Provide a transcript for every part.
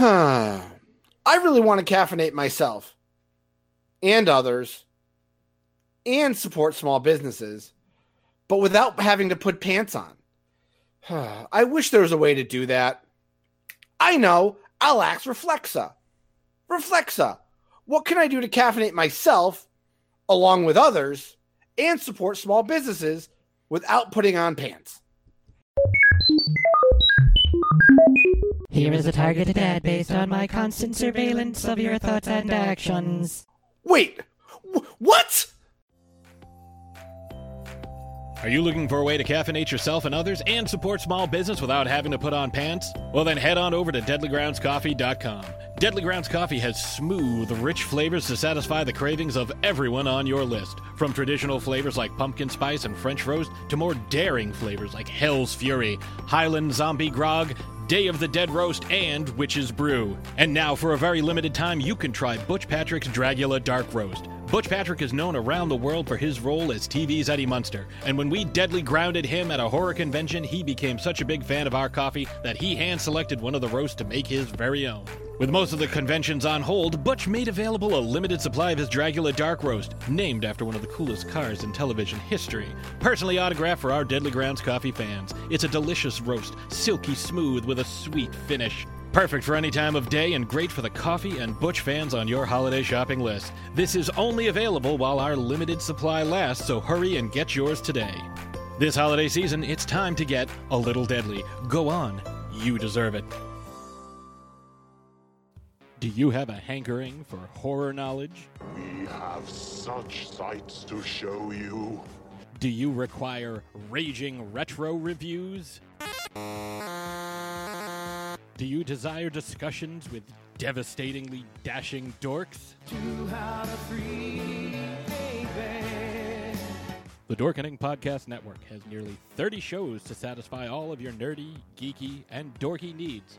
Huh. I really want to caffeinate myself and others and support small businesses, but without having to put pants on. Huh. I wish there was a way to do that. I know. I'll ask Reflexa. Reflexa, what can I do to caffeinate myself along with others and support small businesses without putting on pants? Here is a targeted ad based on my constant surveillance of your thoughts and actions. Wait, wh- what? Are you looking for a way to caffeinate yourself and others and support small business without having to put on pants? Well, then head on over to deadlygroundscoffee.com. Deadly Grounds Coffee has smooth, rich flavors to satisfy the cravings of everyone on your list. From traditional flavors like pumpkin spice and French roast to more daring flavors like Hell's Fury, Highland Zombie Grog, Day of the Dead Roast, and Witch's Brew. And now, for a very limited time, you can try Butch Patrick's Dragula Dark Roast. Butch Patrick is known around the world for his role as TV's Eddie Munster, and when we deadly grounded him at a horror convention, he became such a big fan of our coffee that he hand selected one of the roasts to make his very own. With most of the conventions on hold, Butch made available a limited supply of his Dragula Dark Roast, named after one of the coolest cars in television history. Personally autographed for our Deadly Grounds coffee fans. It's a delicious roast, silky smooth with a sweet finish. Perfect for any time of day and great for the coffee and Butch fans on your holiday shopping list. This is only available while our limited supply lasts, so hurry and get yours today. This holiday season, it's time to get a little deadly. Go on, you deserve it. Do you have a hankering for horror knowledge? We have such sights to show you. Do you require raging retro reviews? Do you desire discussions with devastatingly dashing dorks? The Dorkening Podcast Network has nearly 30 shows to satisfy all of your nerdy, geeky, and dorky needs.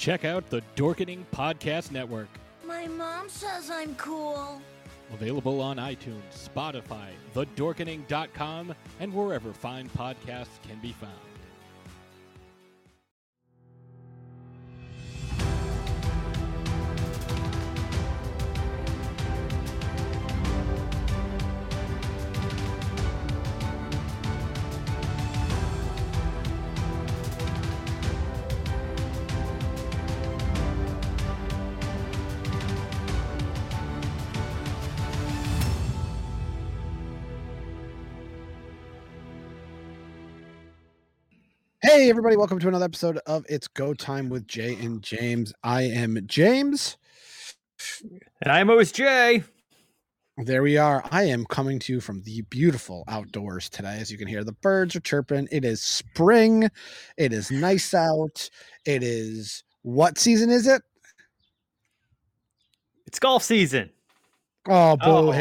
Check out the Dorkening Podcast Network. My mom says I'm cool. Available on iTunes, Spotify, thedorkening.com, and wherever fine podcasts can be found. Hey, everybody, welcome to another episode of It's Go Time with Jay and James. I am James. And I'm always Jay. There we are. I am coming to you from the beautiful outdoors today. As you can hear, the birds are chirping. It is spring. It is nice out. It is what season is it? It's golf season. Oh, boo,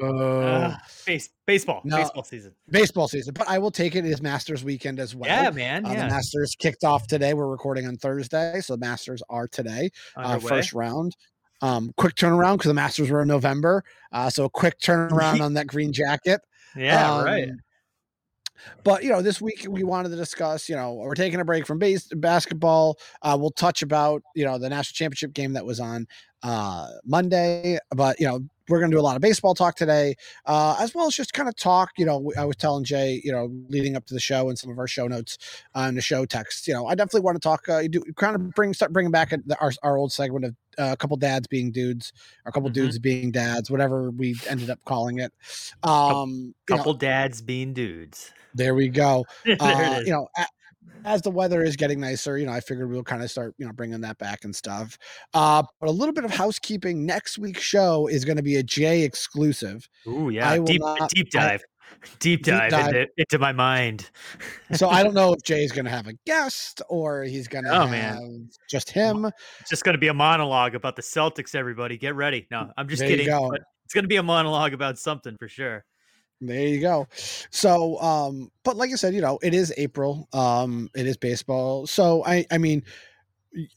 Oh. Uh, base, baseball. No. Baseball season. Baseball season, but I will take it. Is Masters weekend as well. Yeah, man. Uh, yeah. The Masters kicked off today. We're recording on Thursday, so the Masters are today. Uh, first round. Um, quick turnaround because the Masters were in November. Uh, so a quick turnaround on that green jacket. Yeah, right. Um, But you know, this week we wanted to discuss. You know, we're taking a break from base basketball. Uh, we'll touch about you know the national championship game that was on uh, Monday. But you know, we're going to do a lot of baseball talk today, uh, as well as just kind of talk. You know, I was telling Jay, you know, leading up to the show and some of our show notes on the show text. You know, I definitely want to talk. Uh, you do kind of bring start bringing back the, our our old segment of uh, a couple dads being dudes, or a couple Mhm. dudes being dads, whatever we ended up calling it. Um, you know, Couple dads being dudes. there we go. there Uh, it is. you know, as the weather is getting nicer, you know, I figured we'll kind of start, you know, bringing that back and stuff. Uh, but a little bit of housekeeping. Next week's show is going to be a Jay exclusive. Ooh, yeah. Deep not- deep dive. deep Deep dive, dive. Into, into my mind. So I don't know if Jay's going to have a guest or he's going to Oh, have man. just him. It's just going to be a monologue about the Celtics. Everybody, get ready. No, I'm just There kidding. It's going to be a monologue about something for sure. There you go. So, um, but like I said, you know, it is April. Um, it is baseball. So I, I mean,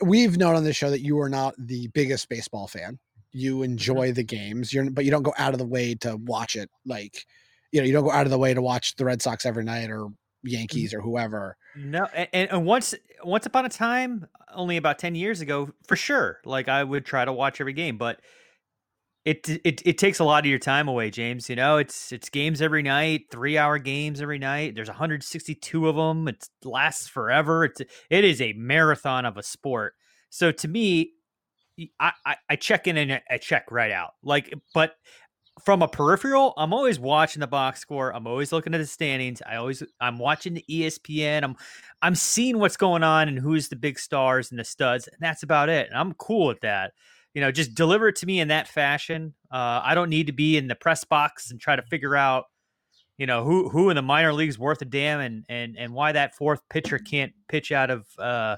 we've known on this show that you are not the biggest baseball fan. You enjoy the games, you're, but you don't go out of the way to watch it. Like, you know, you don't go out of the way to watch the Red Sox every night or Yankees or whoever. No, and, and, and once once upon a time, only about ten years ago, for sure. Like I would try to watch every game, but it it it takes a lot of your time away, James. You know, it's it's games every night, three hour games every night. There's 162 of them. It lasts forever. It's it is a marathon of a sport. So to me, I I check in and I- I check right out. Like, but from a peripheral, I'm always watching the box score. I'm always looking at the standings. I always I'm watching the ESPN. I'm I'm seeing what's going on and who's the big stars and the studs, and that's about it. And I'm cool with that. You know, just deliver it to me in that fashion. Uh, I don't need to be in the press box and try to figure out, you know, who who in the minor leagues worth a damn and and and why that fourth pitcher can't pitch out of uh,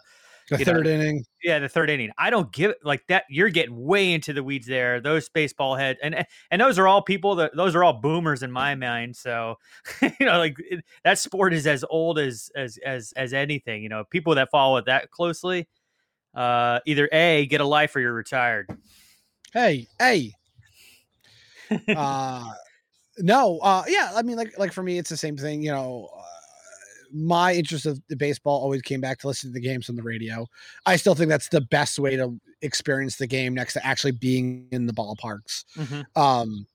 The you know, third inning. yeah, the third inning. I don't give like that. You're getting way into the weeds there. Those baseball heads, and and those are all people that those are all boomers in my mind. So, you know, like it, that sport is as old as as as as anything. You know, people that follow it that closely, uh, either a get a life or you're retired. Hey, hey. uh no, uh yeah, I mean like like for me it's the same thing, you know. Uh, my interest of the baseball always came back to listen to the games on the radio. I still think that's the best way to experience the game next to actually being in the ballparks. Um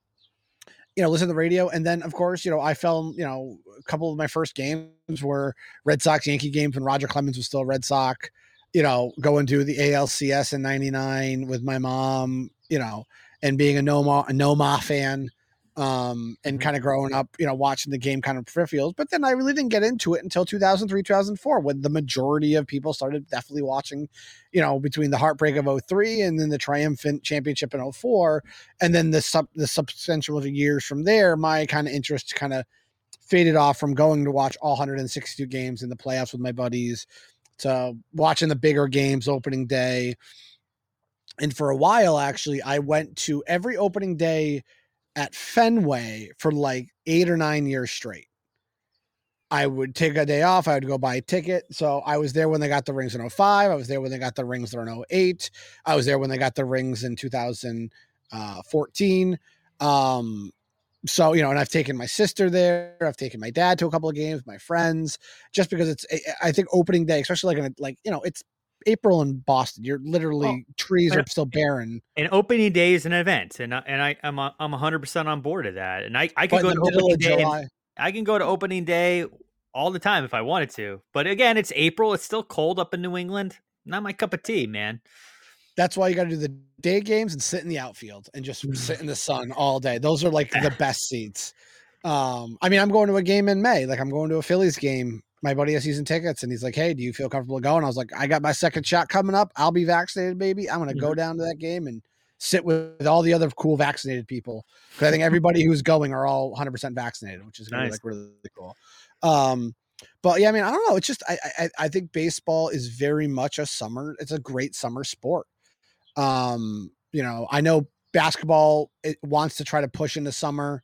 you know, listen to the radio and then of course, you know, I fell, you know, a couple of my first games were Red Sox Yankee games when Roger Clemens was still a Red Sox, you know, going to the ALCS in 99 with my mom, you know, and being a Nomar a Nomar fan, um, and kind of growing up, you know, watching the game kind of peripherals. But then I really didn't get into it until 2003, 2004, when the majority of people started definitely watching, you know, between the heartbreak of 03 and then the triumphant championship in 04. And then the sub the substantial years from there, my kind of interest kind of faded off from going to watch all 162 games in the playoffs with my buddies to watching the bigger games opening day. And for a while, actually, I went to every opening day at Fenway for like eight or nine years straight. I would take a day off. I would go buy a ticket. So I was there when they got the rings in 05. I was there when they got the rings in 08. I was there when they got the rings in 2014. Um, so, you know, and I've taken my sister there. I've taken my dad to a couple of games, my friends, just because it's, I- I think opening day, especially like, in a, like, you know, it's April in Boston. You're literally, trees are still barren. And opening day is an event, and I, and I I'm a, I'm 100 percent on board of that. And I I But can go to opening day. and- I can go to opening day all the time if I wanted to. But again, it's April. It's still cold up in New England. Not my cup of tea, man. That's why you got to do the day games and sit in the outfield and just sit in the sun all day. Those are like the best seats. Um, I mean, I'm going to a game in May. Like I'm going to a Phillies game. My buddy has season tickets, and he's like, "Hey, do you feel comfortable going?" I was like, "I got my second shot coming up. I'll be vaccinated, baby. I'm going to go down to that game and sit with all the other cool vaccinated people because I think everybody who's going are all 100 percent vaccinated, which is Nice. be like really cool." Um, but yeah, I mean, I don't know. It's just I, I I think baseball is very much a summer. It's a great summer sport. Um, you know, I know basketball it wants to try to push into summer.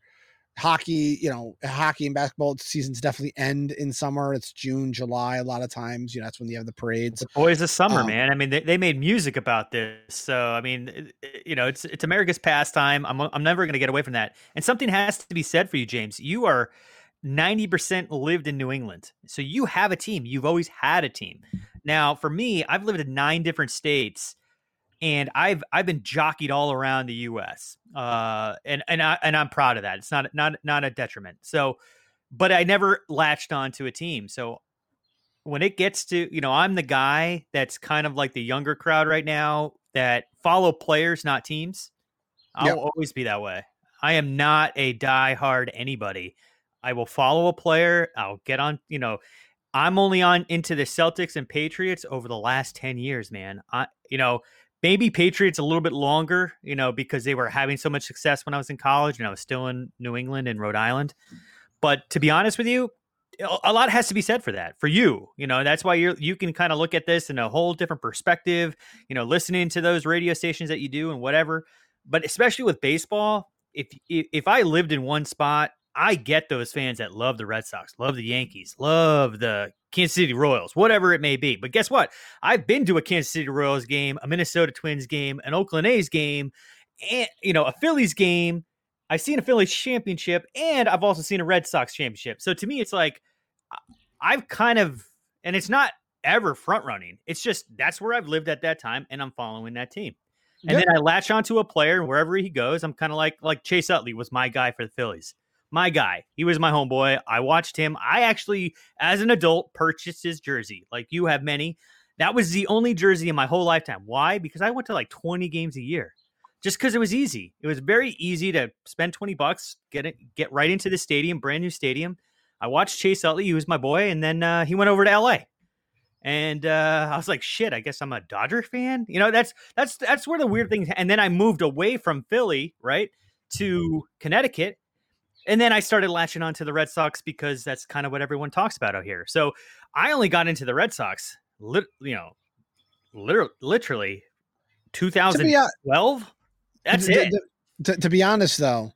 Hockey, you know, hockey and basketball seasons definitely end in summer. It's June, July, a lot of times. You know, that's when you have the parades. Boys of summer, Um, man. I mean, they, they made music about this, so I mean, it- you know, it's it's America's pastime. I'm I'm never going to get away from that. And something has to be said for you, James. You are ninety percent lived in New England, so you have a team. You've always had a team. Now, for me, I've lived in nine different states, and I've I've been jockeyed all around the U.S. Uh, and and I and I'm proud of that. It's not not not a detriment. So, but I never latched onto a team. So when it gets to you know i'm the guy that's kind of like the younger crowd right now that follow players not teams i'll Yep. always be that way i am not a die hard anybody i will follow a player i'll get on you know I'm only on into the Celtics and Patriots over the last 10 years, man. I you know, maybe Patriots a little bit longer, you know, because they were having so much success when I was in college and I was still in New England and Rhode Island. But to be honest with you, a lot has to be said for that for you you know that's why you're you can kind of look at this in a whole different perspective you know listening to those radio stations that you do and whatever but especially with baseball if if i lived in one spot i get those fans that love the red sox love the yankees love the kansas city royals whatever it may be but guess what i've been to a kansas city royals game a minnesota twins game an oakland a's game and you know a phillies game I've seen a Phillies championship and I've also seen a Red Sox championship. So to me, it's like I've kind of, and it's not ever front running. It's just that's where I've lived at that time, and I'm following that team. And yep. then I latch onto a player wherever he goes. I'm kind of like like Chase Utley was my guy for the Phillies. My guy. He was my homeboy. I watched him. I actually, as an adult, purchased his jersey. Like you have many. That was the only jersey in my whole lifetime. Why? Because I went to like 20 games a year. Just because it was easy. It was very easy to spend 20 bucks, get it, get right into the stadium, brand new stadium I watched Chase Utley. He was my boy, and then uh, he went over to LA. And uh, I was like, shit, I guess I'm a Dodger fan. You know, that's that's that's where the weird things. And then I moved away from Philly, right, to Connecticut, and then I started latching on to the Red Sox because that's kind of what everyone talks about out here. So I only got into the Red Sox, lit, you know, literally, literally 2012. That's to, it. To, to, to be honest, though,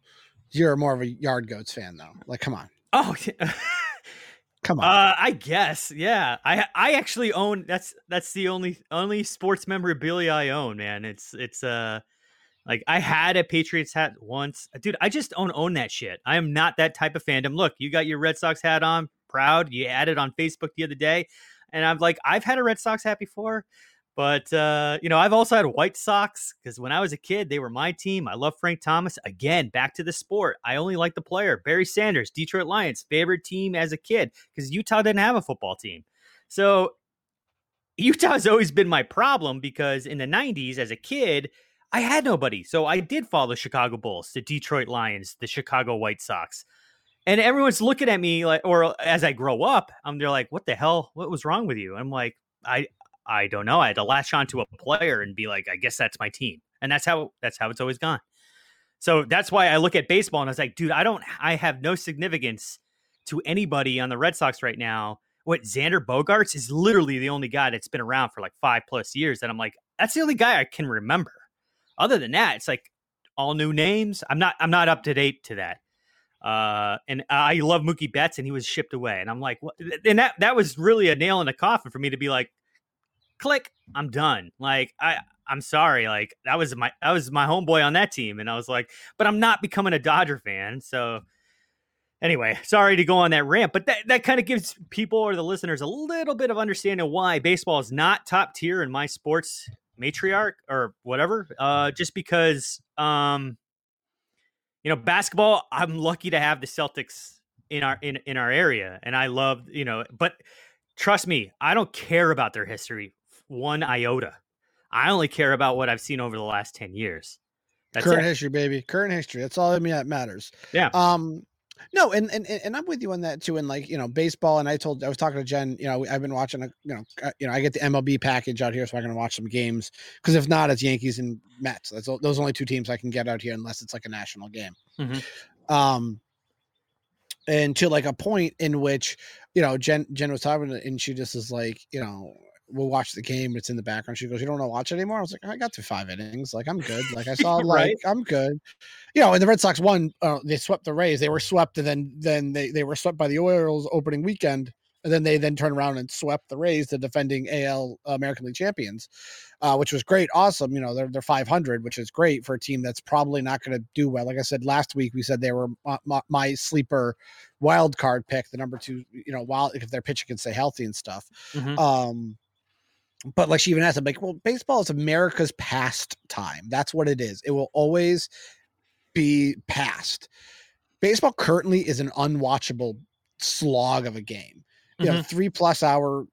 you're more of a Yard Goats fan, though. Like, come on. Oh, come on. Uh, I guess, yeah. I I actually own that's that's the only only sports memorabilia I own, man. It's it's uh like I had a Patriots hat once, dude. I just don't own that shit. I am not that type of fandom. Look, you got your Red Sox hat on, proud. You it on Facebook the other day, and I'm like, I've had a Red Sox hat before. But uh, you know, I've also had White Sox because when I was a kid, they were my team. I love Frank Thomas. Again, back to the sport. I only like the player. Barry Sanders, Detroit Lions, favorite team as a kid because Utah didn't have a football team. So Utah's always been my problem because in the '90s, as a kid, I had nobody. So I did follow the Chicago Bulls, the Detroit Lions, the Chicago White Sox. And everyone's looking at me like, or as I grow up, I'm they're like, "What the hell? What was wrong with you?" I'm like, I I don't know. I had to latch onto a player and be like, I guess that's my team. And that's how that's how it's always gone. So that's why I look at baseball and I was like, dude, I don't I have no significance to anybody on the Red Sox right now. What Xander Bogaerts is literally the only guy that's been around for like five plus years. And I'm like, that's the only guy I can remember. Other than that, it's like all new names. I'm not I'm not up to date to that. Uh, and I love Mookie Betts, and he was shipped away. And I'm like, what? and that that was really a nail in the coffin for me to be like, click, I'm done. Like I I'm sorry, like that was my that was my homeboy on that team, and I was like, but I'm not becoming a Dodger fan, so. Anyway, sorry to go on that rant, but that, that kind of gives people or the listeners a little bit of understanding why baseball is not top tier in my sports matriarch or whatever. Uh, just because, um, you know, basketball, I'm lucky to have the Celtics in our in in our area, and I love you know, but trust me, I don't care about their history one iota. I only care about what I've seen over the last 10 years. That's Current it. history, baby. Current history. That's all I mean that matters. Yeah. Um, no, and, and and I'm with you on that too. And like you know, baseball. And I told I was talking to Jen. You know, I've been watching a you know uh, you know I get the MLB package out here, so I can watch some games. Because if not, it's Yankees and Mets. That's those only two teams I can get out here unless it's like a national game. Mm-hmm. Um, and to like a point in which you know Jen Jen was talking, and she just is like you know we'll watch the game. It's in the background. She goes, "You don't want to watch it anymore?" I was like, "I got to five innings. Like I'm good. Like I saw like right? I'm good." You know, and the Red Sox won. Uh, they swept the Rays. They were swept, and then then they they were swept by the Orioles opening weekend, and then they then turned around and swept the Rays, the defending AL American League champions, uh, which was great, awesome. You know, they're they're 500, which is great for a team that's probably not going to do well. Like I said last week, we said they were my, my, my sleeper wild card pick, the number two. You know, while if their pitcher can stay healthy and stuff. Mm-hmm. Um but like she even asked, I'm like, well, baseball is America's pastime. That's what it is. It will always be past. Baseball currently is an unwatchable slog of a game. You mm-hmm. know, three plus hour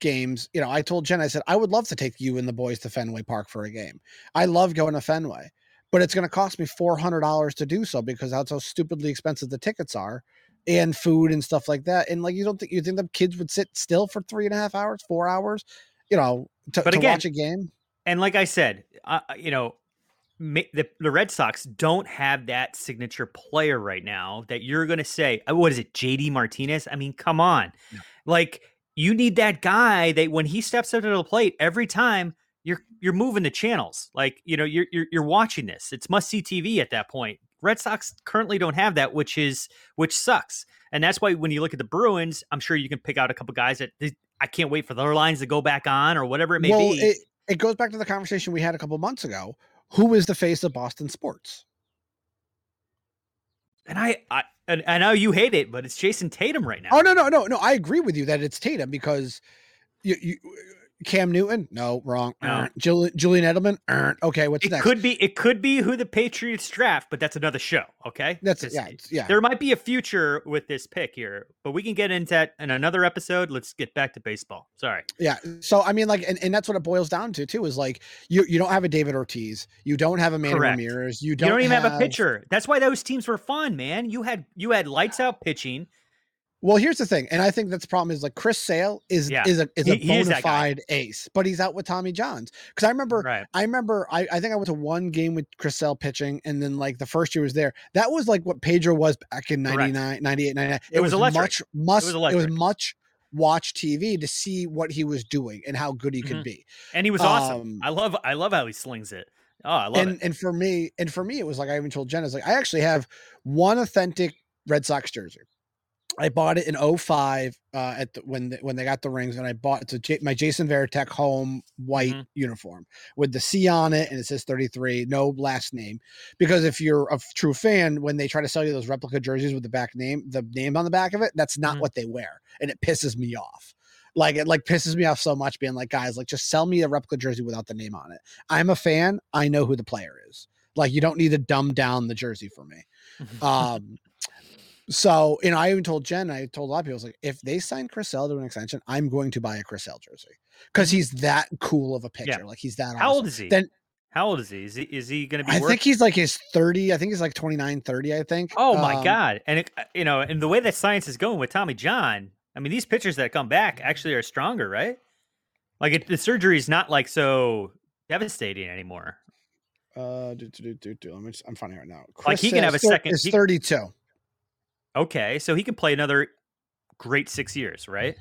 games. You know, I told Jen, I said, I would love to take you and the boys to Fenway Park for a game. I love going to Fenway, but it's going to cost me $400 to do so because that's how stupidly expensive the tickets are and food and stuff like that. And like you don't think you think the kids would sit still for three and a half hours, four hours, you know, to, But to again, watch a game. And like I said, uh, you know, the the Red Sox don't have that signature player right now that you're going to say, uh, what is it, JD Martinez? I mean, come on, like you need that guy that when he steps up to the plate every time. You're you're moving the channels, like you know you're you're, you're watching this. It's must see TV at that point. Red Sox currently don't have that, which is which sucks. And that's why when you look at the Bruins, I'm sure you can pick out a couple guys that they- I can't wait for their lines to go back on or whatever it may well, be. it, it goes back to the conversation we had a couple months ago. Who is the face of Boston sports? And I, I, and I know you hate it, but it's Jayson Tatum right now. Oh no, no, no, no. I agree with you that it's Tatum because you, you Cam Newton, no, wrong. No. Uh, Julian, Julian Edelman, uh, okay. What's it next? could be, it could be who the Patriots draft, but that's another show. Okay, that's yeah, yeah. There might be a future with this pick here, but we can get into that in another episode. Let's get back to baseball. Sorry. Yeah. So I mean, like, and, and that's what it boils down to too. Is like you you don't have a David Ortiz, you don't have a Manny Correct. Ramirez, you You don't, don't, even have, a pitcher. That's why those teams were fun, man. You had you had lights out pitching. Well, here's the thing, and I think that's the problem is like Chris Sale is Yeah. is a is a He- bona fide ace, but he's out with Tommy Johns. Because I remember, Right. I remember, I, I think I went to one game with Chris Sale pitching, and then like the first year was there. That was like what Pedro was back in Correct. 99, 98, 99. It was electric. much must was it was much watch TV to see what he was doing and how good he could Mhm. be. And he was awesome. Um, I love I love how he slings it. Oh, I love and it. and for me and for me it was like i even told jen is like i actually have one authentic red sox jersey i bought it in 05 uh at the, when the, when they got the rings and i bought it's a J, my jason varitek home white Mhm. uniform with the c on it and it says 33 no last name because if you're a true fan when they try to sell you those replica jerseys with the back name the name on the back of it that's not Mhm. what they wear and it pisses me off like it like pisses me off so much being like guys like just sell me a replica jersey without the name on it i'm a fan i know who the player is like you don't need to dumb down the jersey for me um so you know i even told jen i told a lot of people I was like if they sign chris Sale to an extension i'm going to buy a chris Sale jersey because he's that cool of a pitcher like he's that Mm-hmm. How awesome. old is he? then How old is he? Is he is he going to be? i worth- think he's like his 30 i think he's like 29 30 i think Oh my Um, god! And it, uh, you know, and the way that science is going with Tommy John, I mean, these pitchers that come back actually are stronger, right? Like it, the surgery is not like so devastating anymore. uh do, do, do, do, do. Let me just, i'm finding it right now Like, he can have a second- is he- 32 Okay, so he can play another great six years, right?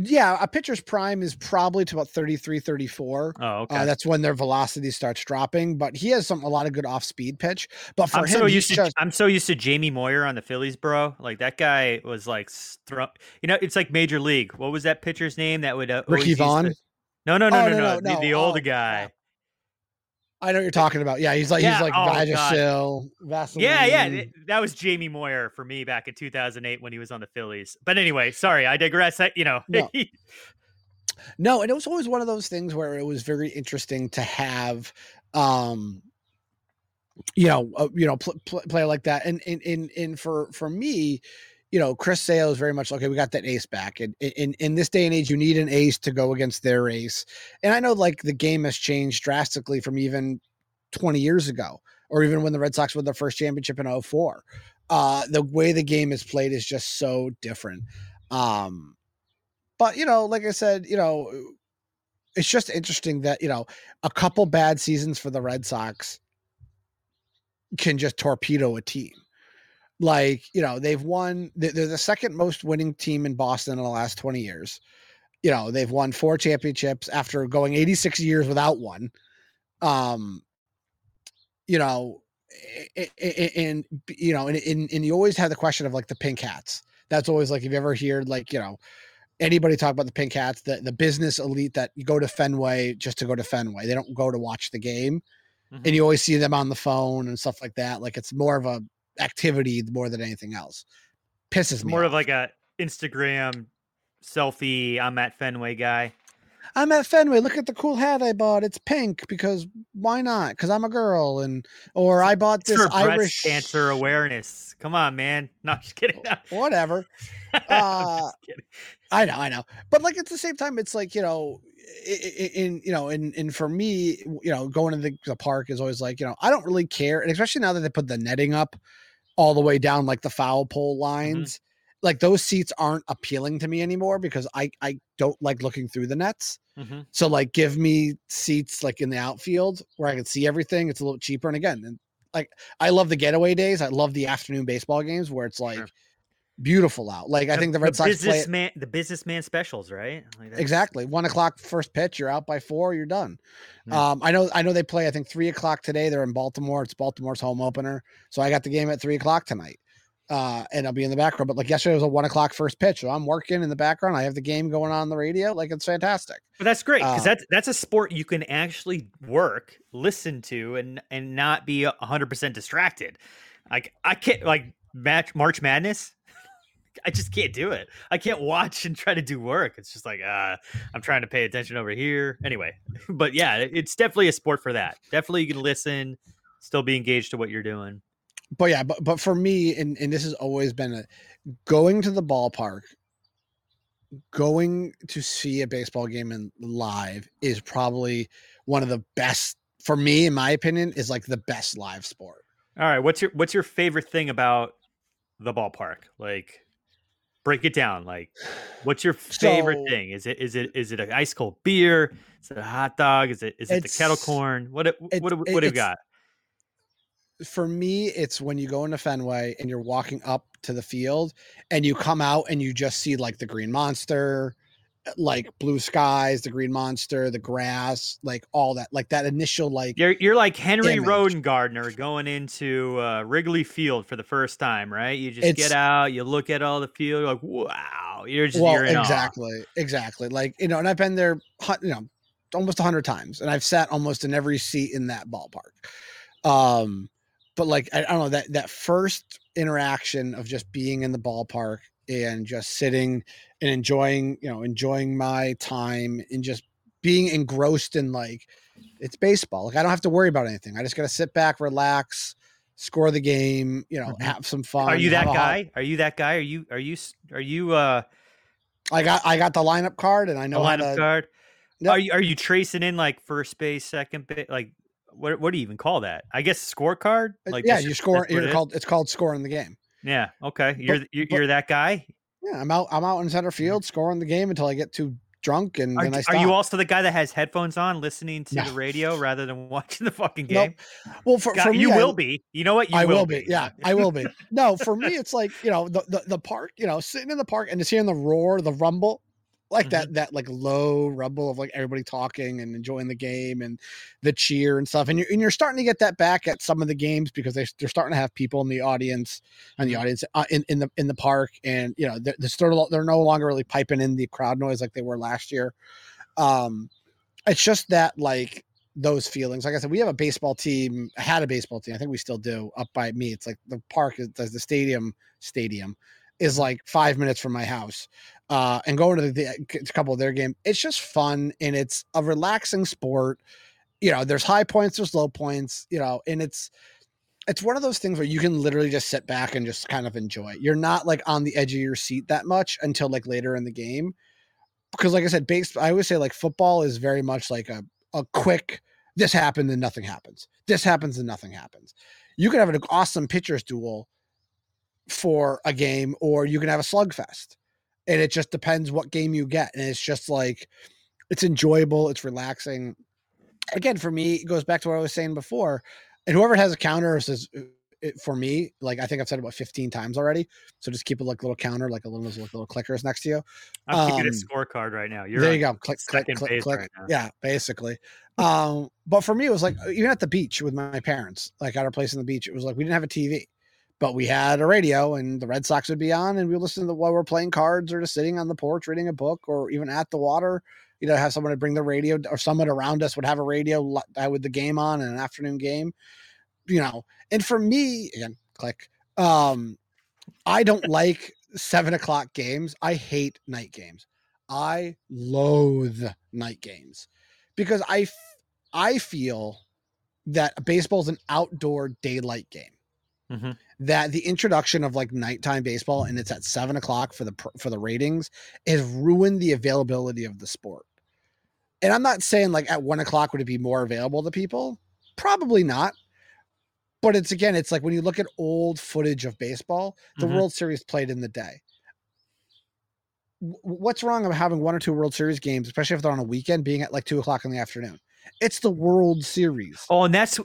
yeah a pitcher's prime is probably to about 33 34 Oh, okay. Uh, that's when their velocity starts dropping, but he has some a lot of good off speed pitch. But for I'm him, so used to just I'm so used to Jamie Moyer on the Phillies, bro. Like that guy was like, thro- you know, it's like Major League. What was that pitcher's name that would uh, Ricky use the- Vaughn. No, no, no, Oh, no, no, no, no, the, no. the older Oh, guy. I know what you're talking about. Yeah, he's like Yeah, he's like oh. Vagisil, Vaseline. Yeah, yeah, that was Jamie Moyer for me back in 2008 when he was on the Phillies. But anyway, sorry, I digress. I, you know, No. No, and it was always one of those things where it was very interesting to have, um, you know, uh, you know, pl- pl- player like that, and in and and for for me, you know, Chris Sale is very much okay. We got that ace back, and in in this day and age, you need an ace to go against their ace. And I know like the game has changed drastically from even twenty years ago, or even when the Red Sox won their first championship in 04. Uh, the way the game is played is just so different. Um, but you know, like I said, you know, it's just interesting that you know a couple bad seasons for the Red Sox can just torpedo a team. Like you know, they've won. they- They're the second most winning team in Boston in the last twenty years. You know, they've won four championships after going eighty six years without one. Um, you know, and you know, and, and and you always have the question of like the pink hats. That's always like if you ever hear like you know anybody talk about the pink hats, the the business elite that you go to Fenway just to go to Fenway. They don't go to watch the game, Mhm. and you always see them on the phone and stuff like that. Like it's more of a activity more than anything else. Pisses me. more off. of like a Instagram selfie. I'm at Fenway guy. I'm at Fenway. Look at the cool hat I bought. It's pink because why not? Because I'm a girl, and or I bought this Irish cancer awareness. Come on, man. No, just kidding. whatever. I'm Uh, kidding. I know, I know, but like at the same time, it's like you know, in you know, and and for me, you know, going to the, the park is always like you know, I don't really care, and especially now that they put the netting up, all the way down like the foul pole Mm-hmm. lines. Like those seats aren't appealing to me anymore because I I don't like looking through the nets. Mhm. So like give me seats like in the outfield where I can see everything. It's a little cheaper. And again, and like I love the getaway days. I love the afternoon baseball games where it's like beautiful out. Like I think the Red Sox play it- businessman, the businessman specials, right? Like exactly one o'clock first pitch. You're out by four. You're done. Yeah. Um, I know. I know they play. I think three o'clock today. They're in Baltimore. It's Baltimore's home opener. So I got the game at three o'clock tonight. Uh, and I'll be in the background. But like yesterday was a one o'clock first pitch. So I'm working in the background. I have the game going on the radio. Like it's fantastic. But that's great because Uh, that's that's a sport you can actually work, listen to, and and not be hundred percent distracted. Like I can't like match March Madness. I just can't do it. I can't watch and try to do work. It's just like uh, I'm trying to pay attention over here. Anyway, but yeah, it's definitely a sport for that. Definitely, you can listen, still be engaged to what you're doing. but yeah, but but for me, and and this has always been a going to the ballpark, going to see a baseball game in live is probably one of the best for me, in my opinion, is like the best live sport. All right, what's your what's your favorite thing about the ballpark? Like, break it down. Like, what's your favorite So- thing? Is it is it is it an ice cold beer? Is it a hot dog? Is it is it the kettle corn? What what it- what, it- what do you got? For me, it's when you go into Fenway and you're walking up to the field and you come out and you just see like the green monster, like blue skies, the green monster, the grass, like all that, like that initial like You're you're like Henry image. Rowengartner going into uh, Wrigley Field for the first time, right? You just It's- get out, you look at all the field, you're like wow, you're just well, you're exactly, exactly. Like you know, and I've been there, you know, almost a hundred times, and I've sat almost in every seat in that ballpark. Um, but like I, I don't know that that first interaction of just being in the ballpark and just sitting and enjoying, you know, enjoying my time and just being engrossed in like it's baseball. Like I don't have to worry about anything. I just got to sit back, relax, score the game, you know, have some fun. Mm-hmm. Are you that a hot- guy? Are you that guy? Are you are you are you uh I got I got the lineup card and I know how lineup to card? Yep. Are you are you tracing in like first base, second base? Like what what do you even call that? I guess scorecard. Uh, Like yeah, you score. You're is? called. It's called scoring the game. Yeah. Okay. You're But- you're, but- you're that guy. Yeah, I'm out. I'm out in center mm. field scoring the game until I get too drunk and Are, then I are you also the guy that has headphones on, listening to No. the radio rather than watching the fucking Nope. game? well, for, God, for me, you I- will be. You know what? You I will be. Yeah, I will be. No, for me, it's like you know the, the the park. You know, sitting in the park and just hearing the roar, the rumble, like Mm-hmm. that that like low rumble of like everybody talking and enjoying the game and the cheer and stuff. And you're and you're starting to get that back at some of the games because they they're starting to have people in the audience and the Mm-hmm. audience uh, in in the in the park, and you know they're they're, they're no longer really piping in the crowd noise like they were last year. Um, it's just that like those feelings. Like I said, we have a baseball team, had a baseball team. I think we still do up by me. It's like the park is the stadium stadium is like five minutes from my house. Uh, and going to the, the couple of their game, it's just fun and it's a relaxing sport. You know, there's high points, there's low points, you know, and it's it's one of those things where you can literally just sit back and just kind of enjoy. You're not like on the edge of your seat that much until like later in the game. Because like I said, base I always say like football is very much like a, a quick this happened and nothing happens. This happens and nothing happens. You can have an awesome pitchers duel for a game, or you can have a slugfest. And it just depends what game you get. And it's just like it's enjoyable, it's relaxing. Again, for me, it goes back to what I was saying before. And whoever has a counter says uh, it, for me, like I think I've said about 15 times already. So just keep a like little counter, like a little those little clickers next to you. I'm keeping a Um, scorecard right now. You're there you go. Click, click, click, click. right. Yeah, basically. Um, but for me, it was like even at the beach with my parents, like at our place on the beach, it was like we didn't have a TV, but we had a radio, and the Red Sox would be on, and we listen to while we're playing cards or just sitting on the porch reading a book, or even at the water. You know, have someone to bring the radio, or someone around us would have a radio uh, with the game on in an afternoon game. You know, and for me, again, click. Um, I don't like seven o'clock games. I hate night games. I loathe night games because I f- I feel that baseball is an outdoor daylight game. Mhm. That the introduction of like nighttime baseball and it's at seven o'clock for the for the ratings has ruined the availability of the sport. And I'm not saying like at one o'clock would it be more available to people. Probably not. But it's again, it's like when you look at old footage of baseball, the Mhm. World Series played in the day. What's wrong about having one or two World Series games, especially if they're on a weekend, being at like two o'clock in the afternoon? It's the World Series. Oh, and that's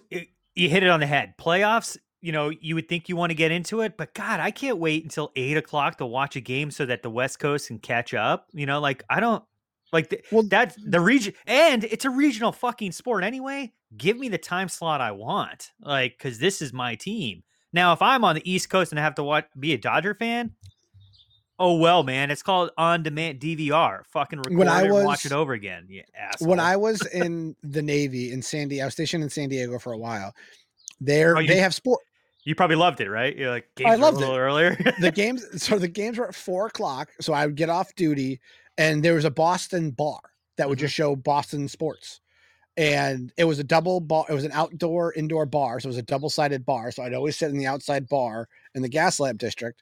you hit it on the head. Playoffs, you know, you would think you want to get into it, but God, I can't wait until eight o'clock to watch a game so that the West Coast can catch up. You know, like I don't like the, Well, that's the region, and it's a regional fucking sport anyway. Give me the time slot I want, like because this is my team. Now, if I'm on the East Coast and I have to watch, be a Dodger fan, oh well, man, it's called on-demand DVR. Fucking record When I it and watch was- it over again. Yeah, when I was in the Navy in San Diego, I was stationed in San Diego for a while. There, Oh, they have sport. You probably loved it, right? You're like games I loved a little it. earlier. the games so the games were at four o'clock so i would get off duty and there was a boston bar that would just show boston sports and it was a double bar it was an outdoor indoor bar so it was a double-sided bar so i'd always sit in the outside bar in the gas lamp district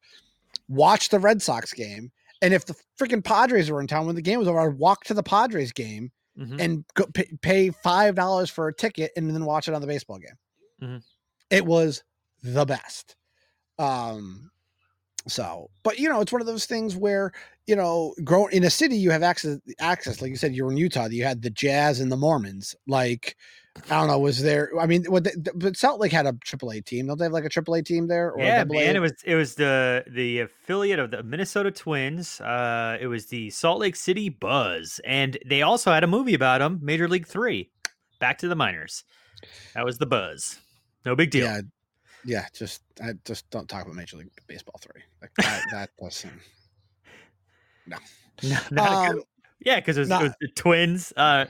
watch the red sox game and if the freaking padres were in town when the game was over i'd walk to the padres game Mhm. and go pay, pay five dollars for a ticket and then watch it on the baseball game Mhm. it was the best um so but you know it's one of those things where you know growing in a city you have access access like you said you were in utah you had the jazz and the mormons like i don't know was there i mean what they, but salt lake had a AAA team don't they have like a AAA team there or yeah, man. It was it was the the affiliate of the Minnesota Twins. Uh, it was the Salt Lake City Buzz, and they also had a movie about them, Major League Three, Back to the Minors. That was the Buzz. No big deal. yeah yeah just i just don't talk about major league baseball three like that, that doesn't no No, not a good- Um, yeah, because it, was- it was the Twins. Uh,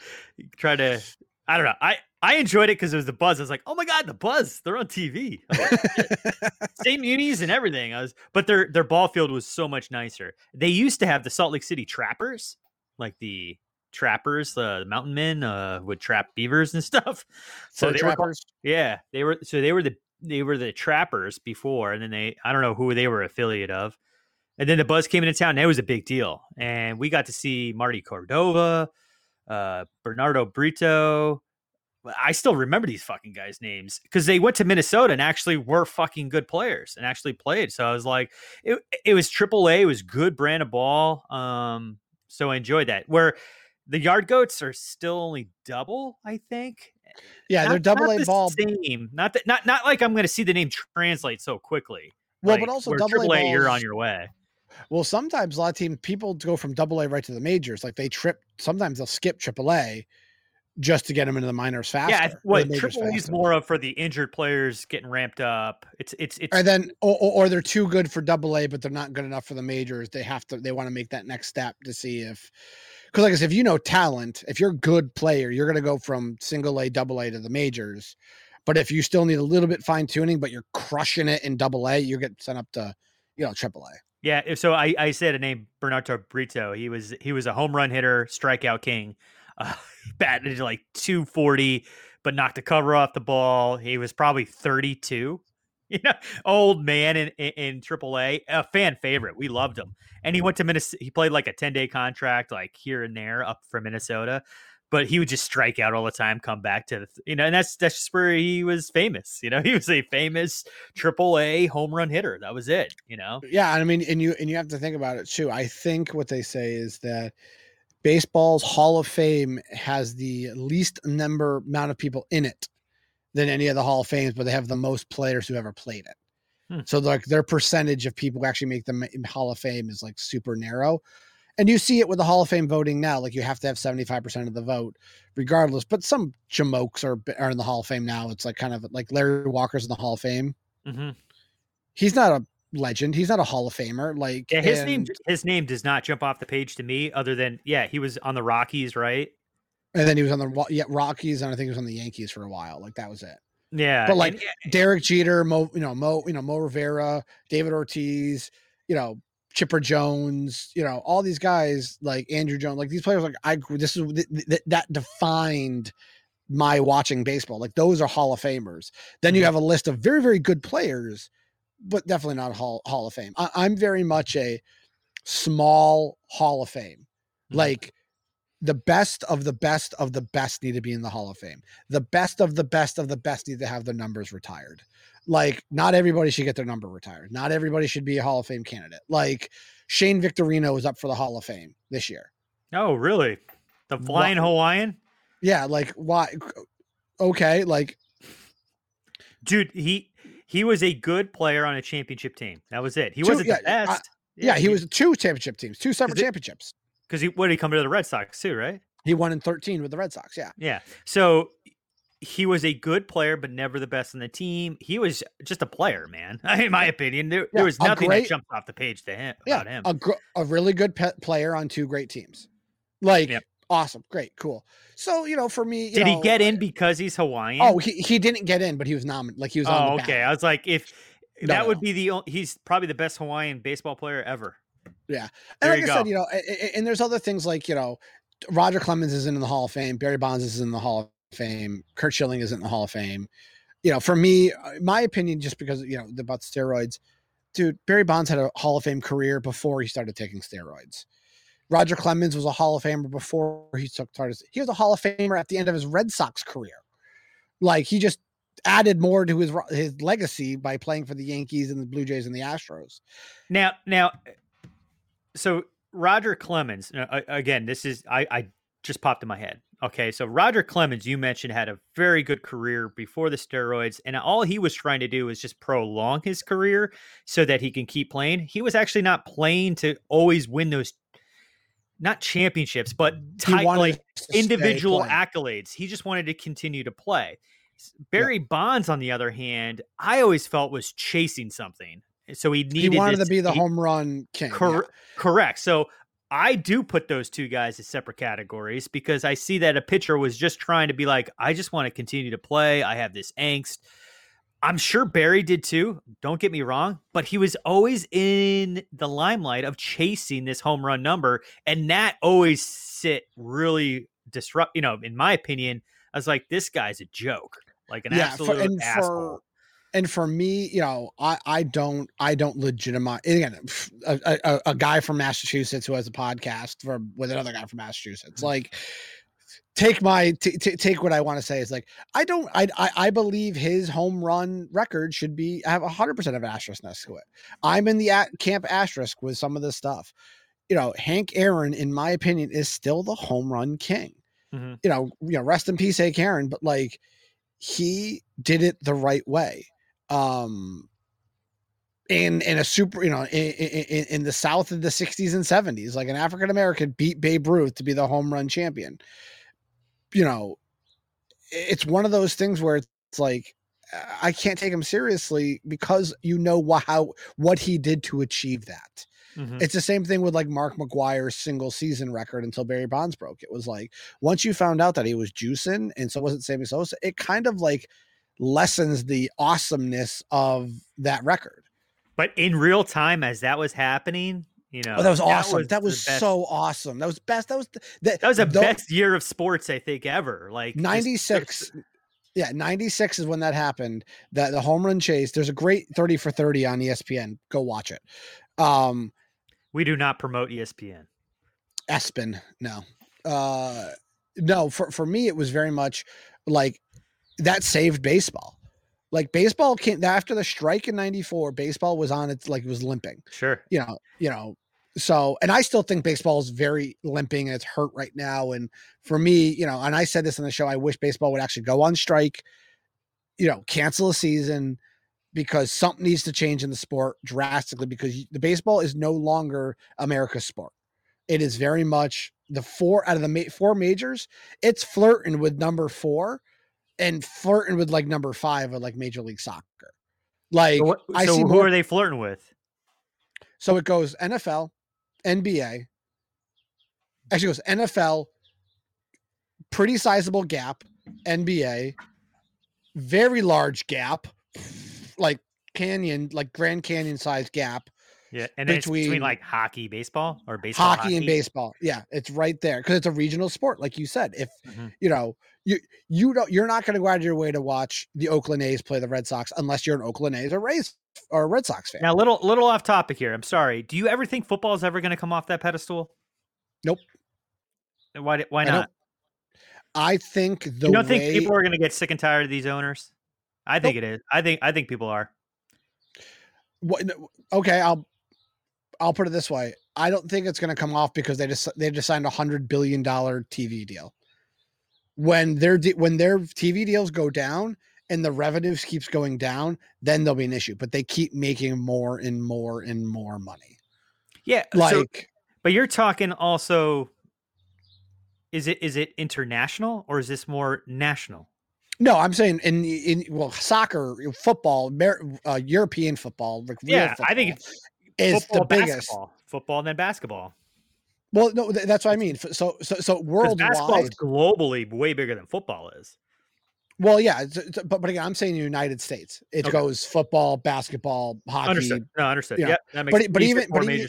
try to. I don't know. I I enjoyed it because it was the Buzz. I was like, oh my god, the Buzz! They're on TV. Like, Same unis and everything. I was, but their their ball field was so much nicer. They used to have the Salt Lake City Trappers, like the trappers, the mountain men, uh, would trap beavers and stuff. So Fur they were yeah, they were. So they were the they were the trappers before, and then they I don't know who they were affiliate of, and then the Buzz came into town. It was a big deal, and we got to see Marty Cordova, uh, Bernardo Brito. I still remember these fucking guys' names because they went to Minnesota and actually were fucking good players and actually played. So I was like, it, it was triple A, it was good brand of ball. Um, so I enjoyed that. Where the yard goats are still only double, I think. Yeah they're Not- double not a the ball Same. Not that. Not not like I'm going to see the name translate so quickly. well Like, but also double a you're on your way. Well, sometimes a lot of teams people go from double A right to the majors. Like they trip. Sometimes they'll skip triple A just to get them into the minors faster. Yeah, what triple A is more of for the injured players getting ramped up. It's it's it's And then, or, or they're too good for double A, but they're not good enough for the majors. They have to. They want to make that next step to see if, because like I said, if you know talent, if you're a good player, you're going to go from single A, double A to the majors. But if you still need a little bit fine tuning, but you're crushing it in double A, you get sent up to, you know, triple A. Yeah, if- so I, I said a name Bernardo Brito. He was he was a home run hitter, strikeout king. Uh, batted like 240, but knocked the cover off the ball. He was probably 32. You know, old man in, in in AAA, a fan favorite. We loved him, and he went to Minnesota. He played like a 10 day contract, like here and there, up for Minnesota. But he would just strike out all the time, come back to the, you know, and that's that's just where he was famous. You know, he was a famous AAA home run hitter. That was it. You know, Yeah, I mean, and you and you have to think about it too. I think what they say is that baseball's Hall of Fame has the least number amount of people in it than any of the Hall of Fames, but they have the most players who ever played it. Hmm. So like their percentage of people who actually make the Hall of Fame is like super narrow. And you see it with the Hall of Fame voting now. Like you have to have 75% of the vote regardless. But some jamokes are, are in the Hall of Fame now. It's like kind of like Larry Walker's in the Hall of Fame. mm-hmm. He's not a legend. He's not a Hall of Famer. Like Yeah, his name his name does not jump off the page to me other than yeah, he was on the Rockies, right? And then he was on the Rockies, and I think he was on the Yankees for a while. Like that was it. Yeah. but and like yeah, Derek Jeter, Mo, you know, Mo, you know, Mo Rivera, David Ortiz, you know, Chipper Jones, you know, all these guys like Andruw Jones, like these players, like I, this is th- th- that defined my watching baseball. Like those are Hall of Famers. Then you Mhm. have a list of very, very good players, but definitely not Hall Hall of Fame. I, I'm very much a small Hall of Fame. Mhm. Like the best of the best of the best need to be in the Hall of Fame. The best of the best of the best need to have their numbers retired. Like, not everybody should get their number retired. Not everybody should be a Hall of Fame candidate. Like, Shane Victorino is up for the Hall of Fame this year. Oh, really? The flying Wha- Hawaiian? Yeah, like why? Okay, like Dude, he he was a good player on a championship team. That was it. He Two- wasn't yeah, the best. I- yeah, he was two championship teams, two separate championships. Because he what did he come to the Red Sox too, right? He won in 13 with the Red Sox. Yeah. Yeah. So he was a good player, but never the best on the team. He was just a player, man. In my opinion, there, Yeah, there was nothing great- that jumped off the page to him Yeah. about him. A, gr- a really good pe- player on two great teams. Like, Yep. awesome. Great. Cool. So, you know, for me, you Did know, he get in because he's oh, Hawaiian? Oh, he, he didn't get in, but he was nominated. Like, he was on Oh, okay. I was like, if No, that no, would no. be the only, he's probably the best Hawaiian baseball player ever. Yeah. There And like you I said, you know, a- a- and there's other things like, you know, Roger Clemens is in the Hall of Fame, Barry Bonds is in the Hall of Fame, Curt Schilling is in the Hall of Fame. You know, for me, uh, my opinion, just because, you know, about steroids, dude, Barry Bonds had a Hall of Fame career before he started taking steroids. Roger Clemens was a Hall of Famer before he took started. He was a Hall of Famer at the end of his Red Sox career. Like he just added more to his his legacy by playing for the Yankees and the Blue Jays and the Astros. Now, now, so Roger Clemens, again, this is, I, I just popped in my head. Okay. So Roger Clemens, you mentioned, had a very good career before the steroids, and all he was trying to do was just prolong his career so that he can keep playing. He was actually not playing to always win those, not championships, but He like individual accolades. He just wanted to continue to play. Barry Bonds, on the other hand, I always felt was chasing something. So he needed. He wanted to be the he- home run king. Cor- Correct. So I do put those two guys as separate categories because I see that a pitcher was just trying to be like, I just want to continue to play. I have this angst. I'm sure Barry did too. Don't get me wrong, but he was always in the limelight of chasing this home run number, and that always sit really disrupt. You know, in my opinion, I was like, this guy's a joke, like an yeah, absolute for, asshole. for and for me, you know, I I don't I don't legitimize again a, a, a guy from Massachusetts who has a podcast for with another guy from Mm-hmm. Massachusetts. Like, take my t- t- take what I want to say is like I don't I, I I believe his home run record should be have hundred percent of asterisk next to it. I'm in the at camp asterisk with some of this stuff. You know, Hank Aaron, in my opinion, is still the home run king Mhm. you know, you know, rest in peace, Hank Aaron, but like he did it the right way. Um in in a super, you know, in, in, in the South of the 60s and 70s, like an African American beat Babe Ruth to be the home run champion. You know, it's one of those things where it's like I can't take him seriously because you know wha- how what he did to achieve that. Mhm. It's the same thing with like Mark McGwire's single season record until Barry Bonds broke. It was like once you found out that he was juicing and so wasn't Sammy Sosa, it kind of like lessens the awesomeness of that record. But in real time, as that was happening, you know, Oh, that was awesome. That the was, best- so awesome. That was best. That was th- that, That was the best year of sports I think ever. Like 96 yeah 96 is when that happened that the home run chase there's a great 30 for 30 on espn go watch it um We do not promote ESPN. Espen, no. Uh no, for for me it was very much like that saved baseball. Like baseball came after the strike in 94, baseball was on its like it was limping. Sure. You know, you know. So, and I still think baseball is very limping and it's hurt right now and for me, you know, and I said this in the show, I wish baseball would actually go on strike, you know, cancel a season because something needs to change in the sport drastically because the baseball is no longer America's sport. It is very much the four out of the ma- four majors. It's flirting with number four, and flirting with like number five of like Major League Soccer. Like So, what, I so see who more. are they flirting with? So it goes NFL, NBA. Actually, it goes NFL, pretty sizable gap, NBA, very large gap, like canyon, like Grand Canyon size gap. Yeah, and between Between- like hockey, baseball, or baseball, hockey, and baseball. Yeah, it's right there because it's a regional sport, like you said. If Mhm. you know you you don't, you're not going to go out of your way to watch the Oakland A's play the Red Sox unless you're an Oakland A's or Rays or a Red Sox fan. Now, little little off topic here. I'm sorry. Do you ever think football is ever going to come off that pedestal? Nope. Why? Why not? I think the you don't think way people are going to get sick and tired of these owners? I think it is. I think I think people are. what, okay, I'll I'll put it this way. I don't think it's going to come off because they just they just signed a hundred billion dollar TV deal. When their when their TV deals go down and the revenues keeps going down, then there'll be an issue. But they keep making more and more and more money. Yeah, Like so, but you're talking also. Is it is it international or is this more national? no, I'm saying in in well soccer, football, uh, European football, like real Yeah, I think it's is football, the biggest. football, and then basketball. Well, no, th- that's what I mean. So so so worldwide, is globally way bigger than football is. Well, yeah, it's, it's- but but again, I'm saying the United States. It Okay. goes football, basketball, hockey. Understood. No, understood. know. That makes but but even but even,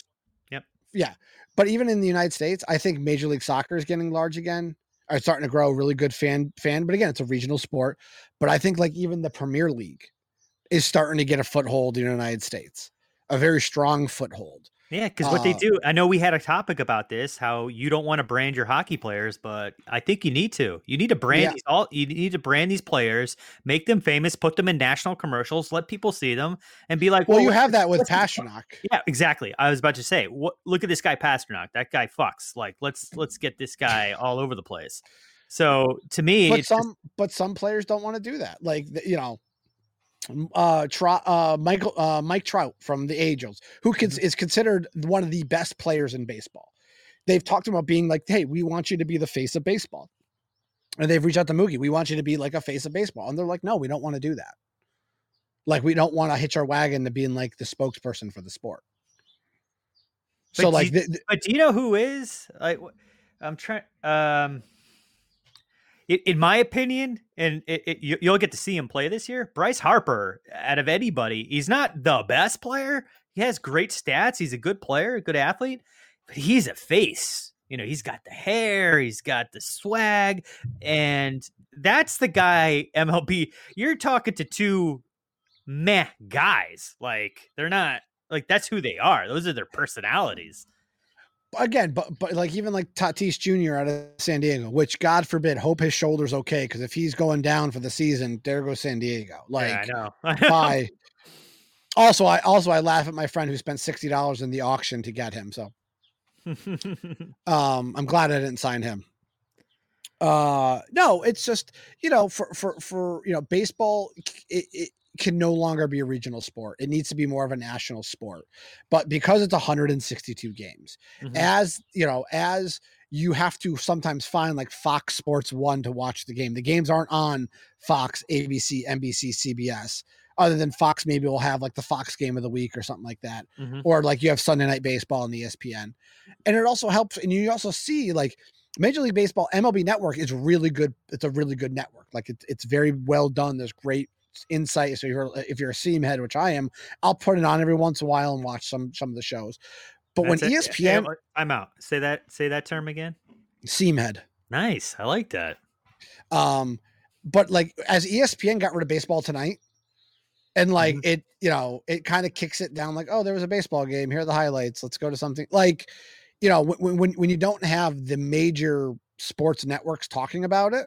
Yep. yeah, but even in the United States, I think Major League Soccer is getting large again. Are starting to grow a really good fan fan. But again, it's a regional sport. But I think like even the Premier League is starting to get a foothold in the United States, a very strong foothold. Yeah, because what they Uh, do, I know we had a topic about this, how you don't want to brand your hockey players, but I think you need to. You need to brand Yeah. these all. You need to brand these players, make them famous, put them in national commercials, let people see them, and be like, Well, you let's- have that with Pastrnak. Yeah, exactly. I was about to say, what? Look at this guy Pastrnak. That guy fucks. Like, let's let's get this guy all over the place. So to me, but it's just- some but some players don't want to do that. Like you know, uh, uh, Michael uh, Mike Trout from the Angels, who cons- Mm-hmm. is considered one of the best players in baseball. They've talked about being like, hey, we want you to be the face of baseball, and they've reached out to Mookie. We want you to be like a face of baseball, and they're like, no, we don't want to do that. Like we don't want to hitch our wagon to being like the spokesperson for the sport. But So like, you- th- th- but do you know who is? Like, I'm trying. Um, in, my opinion, and it, it, you, you'll get to see him play this year. Bryce Harper, out of anybody, he's not the best player. He has great stats. He's a good player, a good athlete, but he's a face. You know, he's got the hair, he's got the swag, and that's the guy. MLB, you're talking to two meh guys. Like they're not like that's who they are. Those are their personalities. Again, but but like even like Tatis Jr. out of San Diego, which God forbid, hope his shoulder's okay because if he's going down for the season, there goes San Diego. Like, yeah, I know. I know. Also, I also I laugh at my friend who spent sixty dollars in the auction to get him. So um, I'm glad I didn't sign him. Uh, no, it's just you know for for for you know baseball, it, it can no longer be a regional sport. It needs to be more of a national sport. But because it's 162 games, Mhm. as you know, as you have to sometimes find like Fox Sports One to watch the game. The games aren't on Fox, ABC, NBC, CBS. Other than Fox, maybe we'll have like the Fox game of the week or something like that Mhm. or like you have Sunday Night Baseball on the ESPN, and it also helps. And you also see like Major League Baseball MLB Network is really good. It's a really good network. Like it's it's very well done. There's great insight. So if you're if you're a seam head, which I am, I'll put it on every once in a while and watch some some of the shows. But when E it. ESPN I'm out. Say that. Say that term again. seam head, Nice. I like that. um, but like as ESPN got rid of baseball tonight. And like Mm-hmm. it, you know, it kind of kicks it down. Like, oh, there was a baseball game. Here are the highlights. Let's go to something like, you know, when when when you don't have the major sports networks talking about it,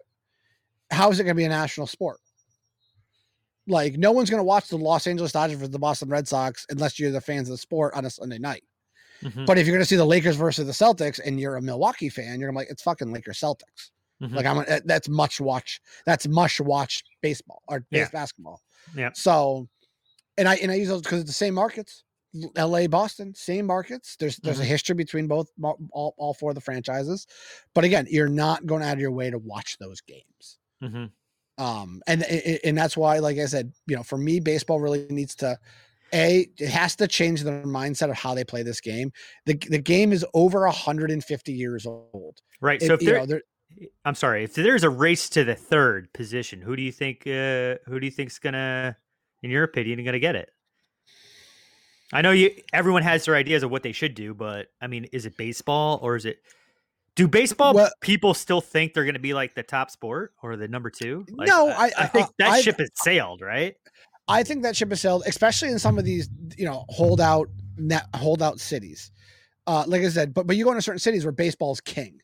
how is it going to be a national sport? Like, no one's going to watch the Los Angeles Dodgers versus the Boston Red Sox unless you're the fans of the sport on a Sunday night. Mhm. But if you're going to see the Lakers versus the Celtics and you're a Milwaukee fan, you're like, it's fucking Lakers Celtics. Mhm. Like I'm a- that's much watch. That's much watch baseball or Yeah. basketball. Yeah. So, and I and I use those because it's the same markets. L.A., Boston, same markets. There's there's a Mhm. history between both all, all four of the franchises, but again, you're not going out of your way to watch those games. Um, and and that's why, like I said, you know, for me, baseball really needs to. A, it has to change their mindset of how they play this game. The the game is over 150 years old. Right. It- So if you there, know, there- I'm sorry. If there's a race to the third position, who do you think? Uh, who do you think's gonna, in your opinion, gonna get it? I know you. Everyone has their ideas of what they should do, but I mean, is it baseball or is it? Do baseball Well- people still think they're going to be like the top sport or the number two? Like, No, I, I- I think that I- ship has sailed, right? I think that ship has sailed, especially in some of these, you know, holdout net holdout cities. Uh, like I said, but but you go into certain cities where baseball's king.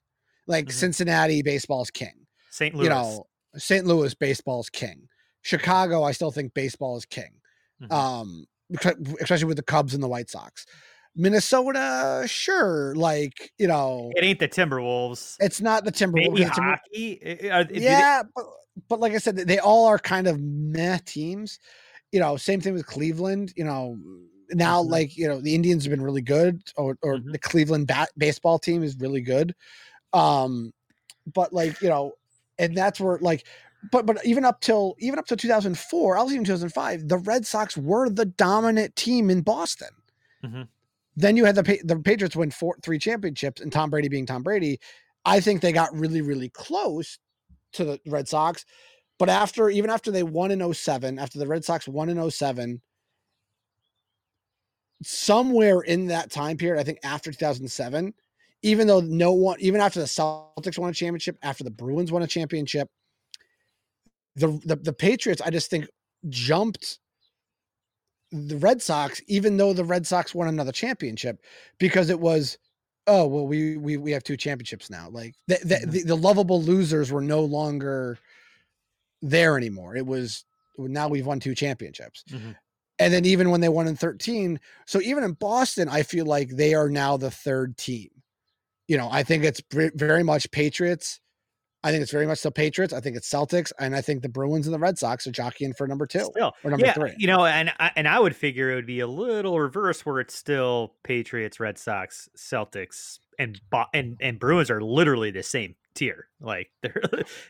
Like Mhm. Cincinnati, baseball's king. St. Louis. You know, St. Louis, baseball's king. Chicago, I still think baseball is king. Mhm. Um, especially with the Cubs and the White Sox. Minnesota, sure, like you know, it ain't the Timberwolves. it's not the Timberwolves. Maybe Timber- hockey. I- they- yeah, but, but like I said, they all are kind of meh teams. You know, same thing with Cleveland. You know, now Mhm. like you know the Indians have been really good, or or Mhm. the Cleveland bat- baseball team is really good. Um, but like you know, and that's where like, but but even up till even up to 2004, I was even 2005, the Red Sox were the dominant team in Boston. Mhm. Then you had the the Patriots win four three championships, and Tom Brady being Tom Brady. I think they got really really close to the Red Sox. But after even after they won in 07, after the Red Sox won in 07, somewhere in that time period, I think after 2007, even though no one, even after the Celtics won a championship, after the Bruins won a championship, the the, the Patriots, I just think jumped the Red Sox, even though the Red Sox won another championship, because it was, oh well, we we we have two championships now. Like the the, Mhm. the, the lovable losers were no longer there anymore. It was now we've won two championships. Mhm. And then even when they won in 13, so even in Boston, I feel like they are now the third team. You know, I think it's very much Patriots. I think it's very much the Patriots. I think it's Celtics, and I think the Bruins and the Red Sox are jockeying for number two Still, or number yeah, three. you know, and I, and I would figure it would be a little reverse where it's still Patriots, Red Sox, Celtics, and and and Bruins are literally the same tier. Like they're,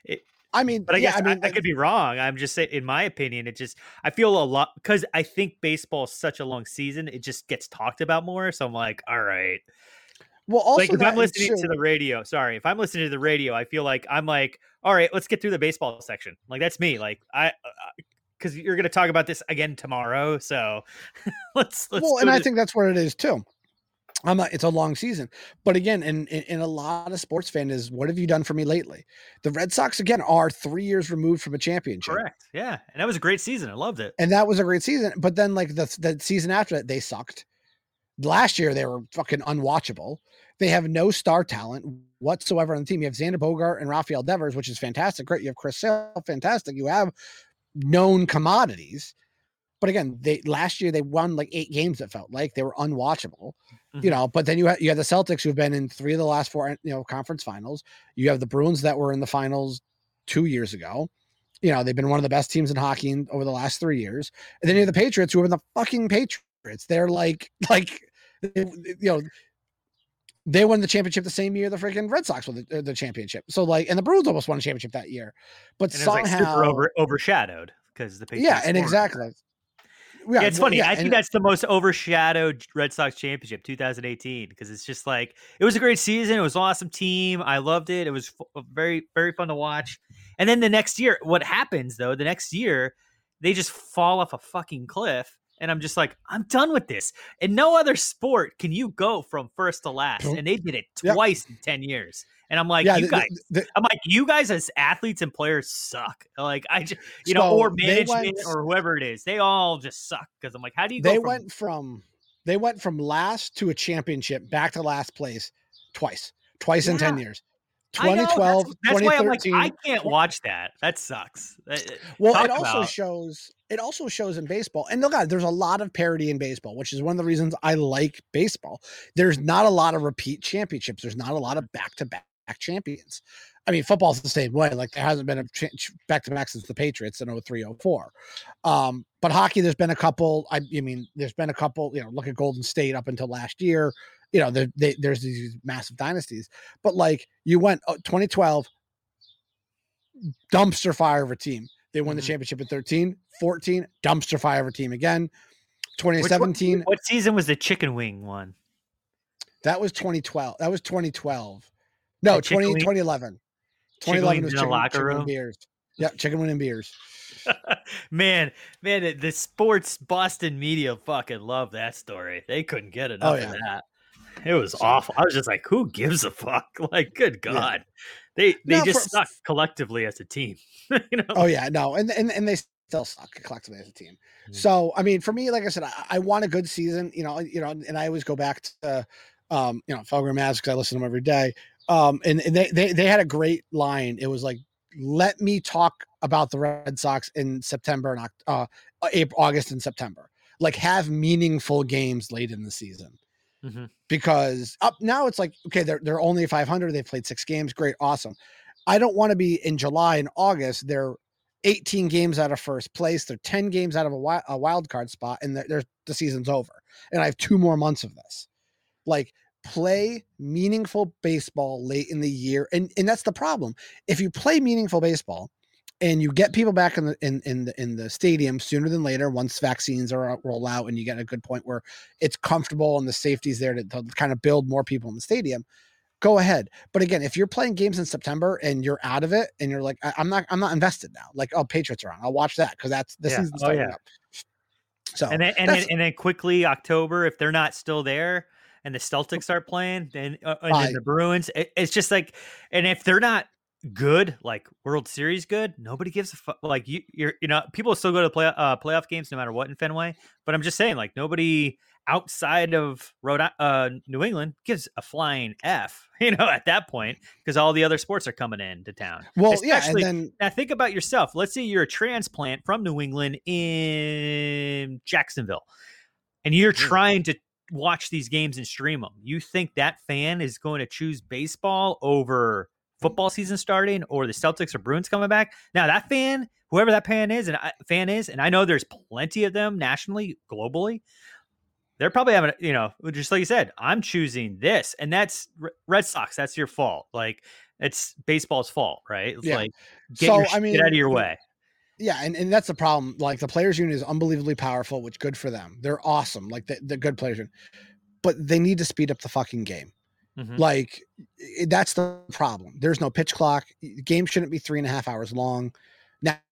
it, I mean, but I yeah, guess I mean, I, I could be wrong. I'm just saying, in my opinion, it just I feel a lot because I think baseball is such a long season. It just gets talked about more. So I'm like, all right, well, also like if I'm is listening to the radio, sorry, if I'm listening to the radio, I feel like I'm like, all right, let's get through the baseball section. Like that's me. Like I, uh, uh, because you're going to talk about this again tomorrow, so let's let's. well, and go I think that's what it is too. I'm not, it's a long season, but again, in, in in a lot of sports fan is what have you done for me lately? The Red Sox again are three years removed from a championship, correct, yeah, and that was a great season. I loved it. and that was a great season. But then like the the season after that, they sucked. Last year they were fucking unwatchable. They have no star talent whatsoever on the team. You have Xander Bogaerts and Rafael Devers, which is fantastic. Great. You have Chris Sale, fantastic. You have known commodities. But again, they last year they won like eight games. It felt like they were unwatchable, you Mhm. know. But then you had you had the Celtics who've been in three of the last four, you know, conference finals. You have the Bruins that were in the finals two years ago. You know, they've been one of the best teams in hockey in, over the last three years. And then you have the Patriots who are the fucking Patriots. They're like, like, you know, they won the championship the same year the freaking Red Sox won the, uh, the championship. So like, and the Bruins almost won a championship that year, but And it was like somehow, super over, overshadowed because the Patriots yeah, and weren't. exactly. Yeah, it's well, funny. I think that's the most overshadowed Red Sox championship 2018 because it's just like it was a great season. It was an awesome team. I loved it. It was f- uh, very very fun to watch. And then the next year, what happens though? The next year, they just fall off a fucking cliff. And I'm just like, I'm done with this. And no other sport can you go from first to last. And they did it Yep. twice in 10 years. And I'm like, yeah, you the- the- guys, the- I'm like, you guys as athletes and players suck. Like I just, you know, or management went- or whoever it is, they all just suck. Because I'm like, how do you go they from went from they went from last to a championship back to last place twice twice in 10 years I know, that's- 2012 That's, why I'm like, 2013 I can't watch that. That sucks. Well talk it also about- shows it also shows in baseball and look there's a lot of parity in baseball which is one of the reasons i like baseball. There's not a lot of repeat championships. There's not a lot of back-to-back champions. I mean football's the same way like there hasn't been a ch- back-to-back since the patriots in 0304 um but hockey there's been a couple i, I mean there's been a couple you know look at golden state up until last year you know there, they, there's these massive dynasties but like you went uh, 2012 dumpster fire of a team they won the Mhm. championship in 13 14 dumpster fire of a team again Which one- 2017 What season was the chicken wing one? that was 2012 that was 2012 no That 20, wing- 2011 chicken 2011 was in chicken, locker chicken room? beers Yeah, chicken wing and beers man, man, the sports Boston media fucking love that story. They couldn't get enough Oh, yeah. of that. It was awful. I was just like, who gives a fuck? Like, good God. They they No, just for- suck collectively as a team. you know? oh yeah no and and, and they still suck collectively as a team Mm. so i mean for me like i said i, I want a good season you know you know and i always go back to um you know Felger Mazz because i listen to them every day Um, and, and they, they they had a great line. It was like, "Let me talk about the Red Sox in September and uh, April, August and September. Like, have meaningful games late in the season." Mhm. because up now it's like okay they're they're only 500 they've played six games great awesome. I don't want to be in july and august they're 18 games out of first place they're 10 games out of a, wi- a wild card spot and they're, they're, the season's over and i have two more months of this. Like play meaningful baseball late in the year and and that's the problem. If you play meaningful baseball and you get people back in the in in the in the stadium sooner than later once vaccines are roll out and you get a good point where it's comfortable and the safety's there to, to kind of build more people in the stadium go ahead but again if you're playing games in september and you're out of it and you're like I, i'm not i'm not invested now like oh patriots are on i'll watch that because that's the Yeah. season's Oh, starting yeah. up so and then and then, and then quickly October, if they're not still there, and the Celtics are playing, then uh, and then the Bruins, it, it's just like, and if they're not good, like World Series good, nobody gives a fuck. Like you, you're, you know, people still go to play uh, playoff games no matter what in Fenway. But I'm just saying, like nobody outside of Rhode uh, New England gives a flying f. You know, at that point, because all the other sports are coming into town. well yeah and then Now think about yourself. Let's say you're a transplant from New England in Jacksonville, and you're trying to watch these games and stream them. You think that fan is going to choose baseball over football season starting or the Celtics or Bruins coming back? Now that fan, whoever that fan is, and I, fan is, and I know there's plenty of them nationally, globally. They're probably having, you know, just like you said, I'm choosing this, and that's Red Sox. That's your fault. Like it's baseball's fault, right? It's Yeah. like get So, your I mean, get out of your way. Yeah, and, and that's the problem. Like the players union is unbelievably powerful, which good for them. They're awesome. Like the, the good players union. But they need to speed up the fucking game. Mhm. Like that's the problem. There's no pitch clock. Game shouldn't be three and a half hours long.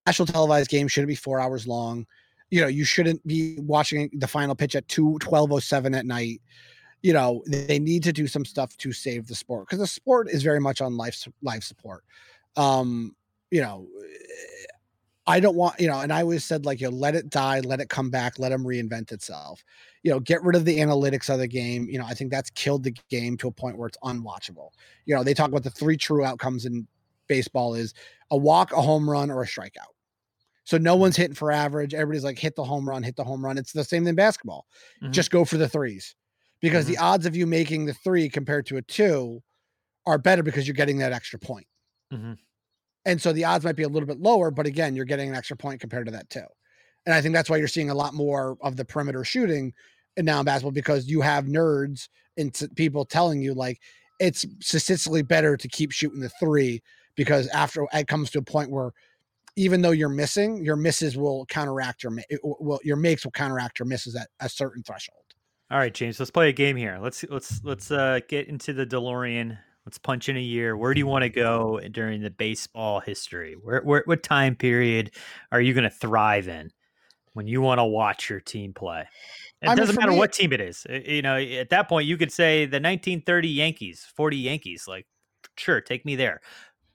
National televised game shouldn't be four hours long. You know, you shouldn't be watching the final pitch at 2 1207 at night. You know, they need to do some stuff to save the sport because the sport is very much on life life support. Um, you know, I don't want, you know, and I always said, like, you know, let it die, let it come back, let them reinvent itself. You know, get rid of the analytics of the game. You know, I think that's killed the game to a point where it's unwatchable. You know, they talk about the three true outcomes in baseball is a walk, a home run, or a strikeout. So no one's hitting for average. Everybody's like, hit the home run, hit the home run. It's the same thing in basketball. Mhm. Just go for the threes because the odds of you making the three compared to a two are better because you're getting that extra point. Mhm. And so the odds might be a little bit lower, but again, you're getting an extra point compared to that too. And I think that's why you're seeing a lot more of the perimeter shooting in now in basketball because you have nerds and t- people telling you like it's statistically better to keep shooting the three because after it comes to a point where even though you're missing, your misses will counteract your will- your makes will counteract your misses at a certain threshold. All right, James, let's play a game here. Let's let's let's uh, get into the DeLorean. Let's punch in a year. Where do you want to go during the baseball history? Where, where what time period are you going to thrive in when you want to watch your team play? It I doesn't for matter me- what team it is. You know, at that point, you could say the 1930 Yankees, 40 Yankees. Like, sure, take me there.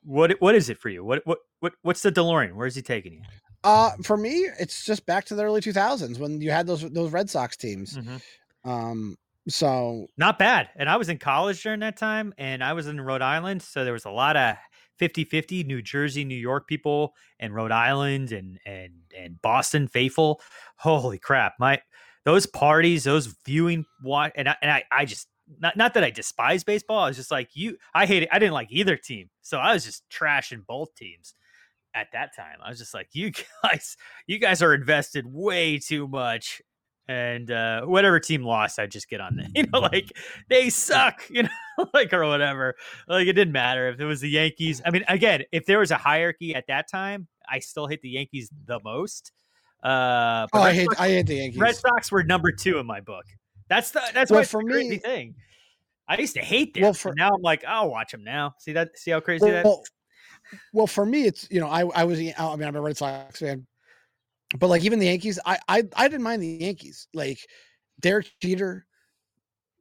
What what is it for you? What what what what's the DeLorean? Where's he taking you? Uh for me, it's just back to the early 2000s when you had those those Red Sox teams. Mhm. Um so Not bad. And I was in college during that time and I was in Rhode Island. So there was a lot of 50 50 New Jersey, New York people and Rhode Island and, and, and Boston faithful. Holy crap. My, those parties, those viewing, and I, and I, I just, not, not that I despise baseball. I was just like, you, I hate it. I didn't like either team. So I was just trashing both teams at that time. I was just like, you guys, you guys are invested way too much. And uh, whatever team lost, I'd just get on the, you know, like they suck, you know, like or whatever. Like it didn't matter if it was the Yankees. I mean, again, if there was a hierarchy at that time, I still hate the Yankees the most. Uh, but Oh, I hate Sox- I hate the Yankees. Red Sox were number two in my book. That's the that's Well, for the me- thing. I used to hate them. Well, for- now I'm like, I'll watch them now. See that? See how crazy that? well, well, for me, it's you know, I I was I mean I'm a Red Sox fan, but like even the Yankees, I I I didn't mind the Yankees. Like Derek Jeter,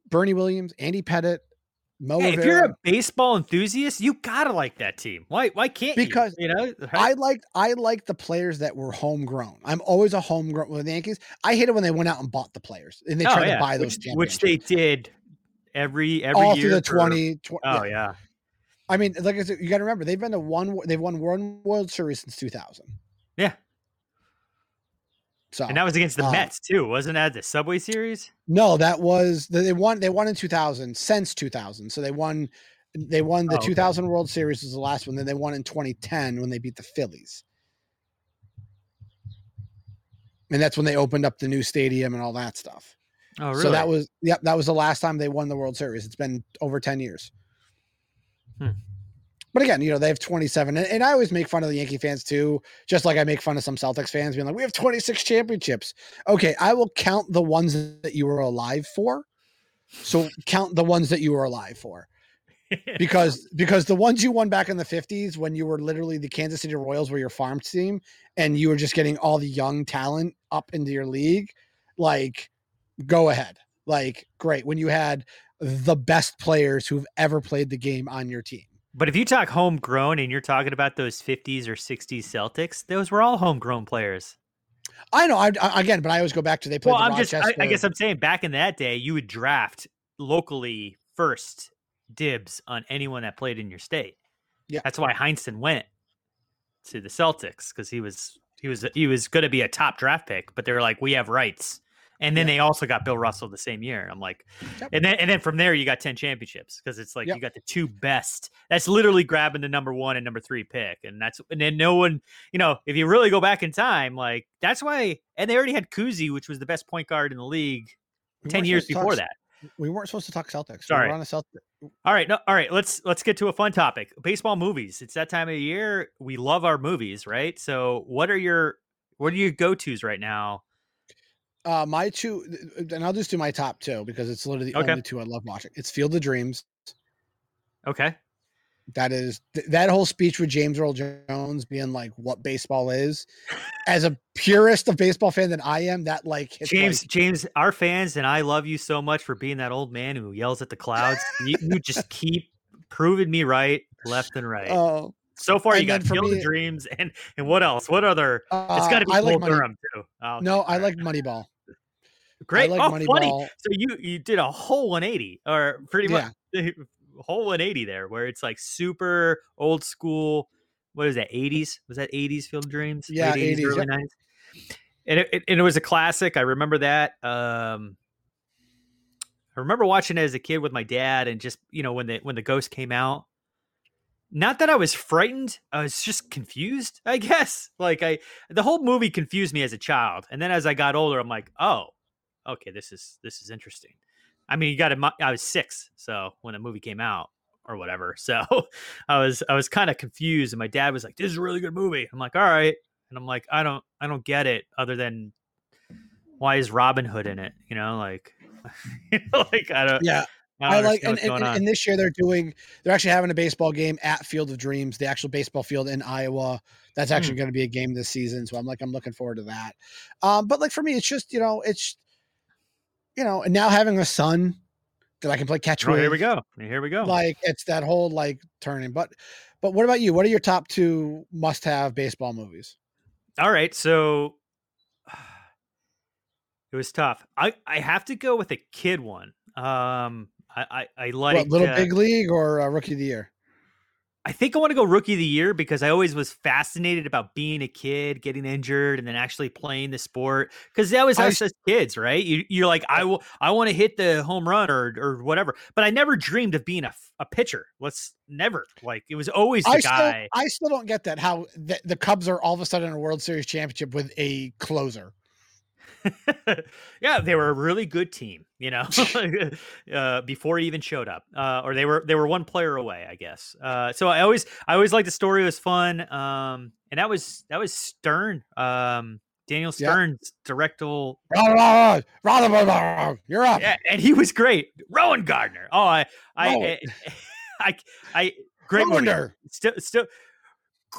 Bernie Williams, Andy Pettitte, Mo Hey, if you're a baseball enthusiast, you gotta like that team. Why? Why can't you? Because you? You know, I liked I liked the players that were homegrown. I'm always a homegrown with the Yankees. I hate it when they went out and bought the players and they Oh, tried yeah, to buy those which, which they did every every all year through the for- 20, tw- Oh yeah. yeah. I mean, like I said, you got to remember they've been to one. They've won one World Series since 2000. Yeah. So And that was against the uh, Mets too, wasn't that the Subway Series? No, that was they won. They won in 2000 since 2000. So they won. They won the Oh, okay. 2000 World Series was the last one. Then they won in 2010 when they beat the Phillies. And that's when they opened up the new stadium and all that stuff. Oh, really? So that was yep, that was the last time they won the World Series. It's been over 10 years. Hmm. But again, you know, they have 27. And, and I always make fun of the Yankee fans too, just like I make fun of some Celtics fans being like, we have 26 championships. Okay, I will count the ones that you were alive for. So count the ones that you were alive for. because because the ones you won back in the 50s when you were literally the Kansas City Royals were your farm team and you were just getting all the young talent up into your league, like go ahead. Like great when you had the best players who've ever played the game on your team. But if you talk homegrown and you're talking about those 50s or 60s Celtics, those were all homegrown players. I know I, I again, but I always go back to they played Well, the I'm just, I, I guess I'm saying back in that day, you would draft locally first dibs on anyone that played in your state. Yeah. That's why Heinsohn went to the Celtics because he was he was he was going to be a top draft pick, but they were like, we have rights. And then they also got Bill Russell the same year. I'm like, and then and then from there you got ten championships because it's like Yep. you got the two best. That's literally grabbing the number one and number three pick, and that's and then no one, you know, if you really go back in time, like that's why. And they already had Cousy, which was the best point guard in the league We ten years to talk before that. We weren't supposed to talk Celtics. We Sorry. were on a Celt- All right, no, all right. Let's let's get to a fun topic. Baseball movies. It's that time of year. We love our movies, right? So, what are your what are your go tos right now? Uh, my two, and I'll just do my top two because it's literally the Okay. only two I love watching. It's Field of Dreams. Okay. That is th- that whole speech with James Earl Jones being like what baseball is. As a purist of baseball fan that I am, that like James, like- James, our fans and I love you so much for being that old man who yells at the clouds. you, you just keep proving me right, left and right. Oh, so far, you got Field me- of Dreams and and what else? What other? It's got to be I like Durham too. Oh, no, I like Moneyball. Great. like oh, funny. So you you did a whole 180, or pretty much a whole 180 there, where it's like super old school. What is that? 80s? Was that 80s Field of Dreams? Yeah, Late 80s, early yep. 90s. And it, it- and it was a classic. I remember that. Um, I remember watching it as a kid with my dad, and just you know when the when the ghost came out. Not that I was frightened, I was just confused. I guess like I the whole movie confused me as a child, and then as I got older, I'm like, oh, okay, this is this is interesting. I mean, you got to. I was six, so when the movie came out or whatever, so I was I was kind of confused, and my dad was like, "This is a really good movie." I'm like, "All right," and I'm like, "I don't I don't get it, other than why is Robin Hood in it? You know, like, you know, like I don't. Yeah. I, I like, and, and, and, this year they're doing, they're actually having a baseball game at Field of Dreams, the actual baseball field in Iowa. That's actually going to be a game this season. So I'm like, I'm looking forward to that. Um, but like for me, it's just, you know, it's, you know, and now having a son that I can play catch Oh, with. here we go. Here we go. Like it's that whole like turning. But, but what about you? What are your top two must have baseball movies? All right, so it was tough. I I have to go with a kid one. Um, I I, I like what, Little Big League or uh, Rookie of the Year? I think I want to go rookie of the year because I always was fascinated about being a kid, getting injured, and then actually playing the sport. Because that was us as kids, right? You, you're like, I will, I want to hit the home run or or whatever. But I never dreamed of being a, a pitcher. Let's never like it was always the I still, guy. I still don't get that. How the, the Cubs are all of a sudden a World Series championship with a closer. yeah, they were a really good team, you know, uh, before he even showed up, uh, or they were they were one player away, I guess. Uh, so I always I always liked the story; it was fun, um, and that was that was Stern, um, Daniel Yeah. Stern's directorial. You're up. Yeah, and he was great. Rowengartner. Oh, I I Rowan. I, I, I great. Gardner. Still still.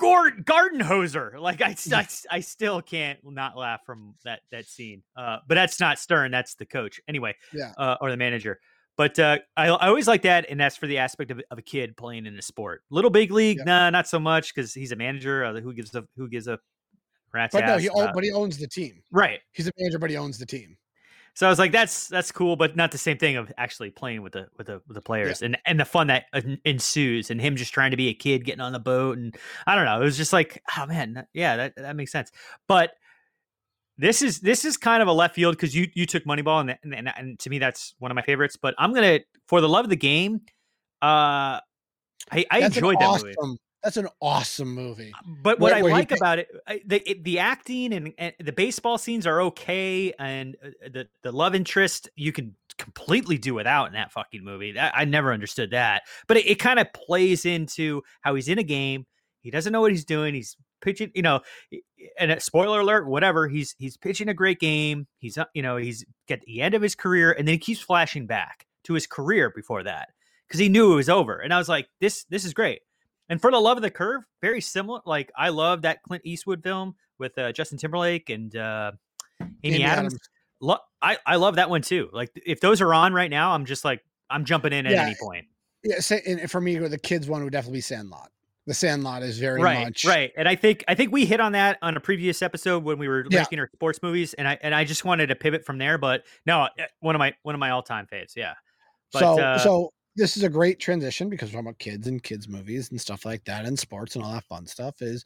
Garden hoser like I, I, I still can't not laugh from that that scene uh but that's not stern that's the coach. Anyway Yeah. uh, or the manager. But uh I, I always like that and that's for the aspect of, of a kid playing in a sport. Little big league nah not so much because he's a manager uh, who gives a who gives a rat's But no, ass he own, but he owns the team. right. He's a manager, but he owns the team. So I was like, that's that's cool, but not the same thing of actually playing with the with the with the players and and the fun that ensues, and him just trying to be a kid getting on the boat, and I don't know, it was just like, oh man, yeah, that that makes sense. But this is this is kind of a left field because you you took Moneyball, and, and and and to me that's one of my favorites. But I'm gonna for the love of the game, uh, I I enjoyed that awesome, movie. That's an awesome movie. But what Where- I where like about it, I- the it- the acting and, and the baseball scenes are okay, and uh, the the love interest you can completely do without in that fucking movie. That, I never understood that, but it, it kind of plays into how he's in a game. He doesn't know what he's doing. He's pitching, you know, and spoiler alert, whatever. He's he's pitching a great game. He's you know he's at the end of his career, and then he keeps flashing back to his career before that because he knew it was over. And I was like, this this is great. And for the love of the curve, very similar. Like I love that Clint Eastwood film with uh, Justin Timberlake and uh, Amy, Amy Adams. Adams. Lo- I I love that one too. Like if those are on right now, I'm just like I'm jumping in at Yeah. any point. Yeah, sa- and for me, the kids one would definitely be Sandlot. The Sandlot is very right, much right. And I think I think we hit on that on a previous episode when we were Yeah. ranking our sports movies, and I and I just wanted to pivot from there. But no, eh, one of my one of my all time faves. Yeah. But, so uh, so this is a great transition because we're talking about kids and kids movies and stuff like that and sports and all that fun stuff is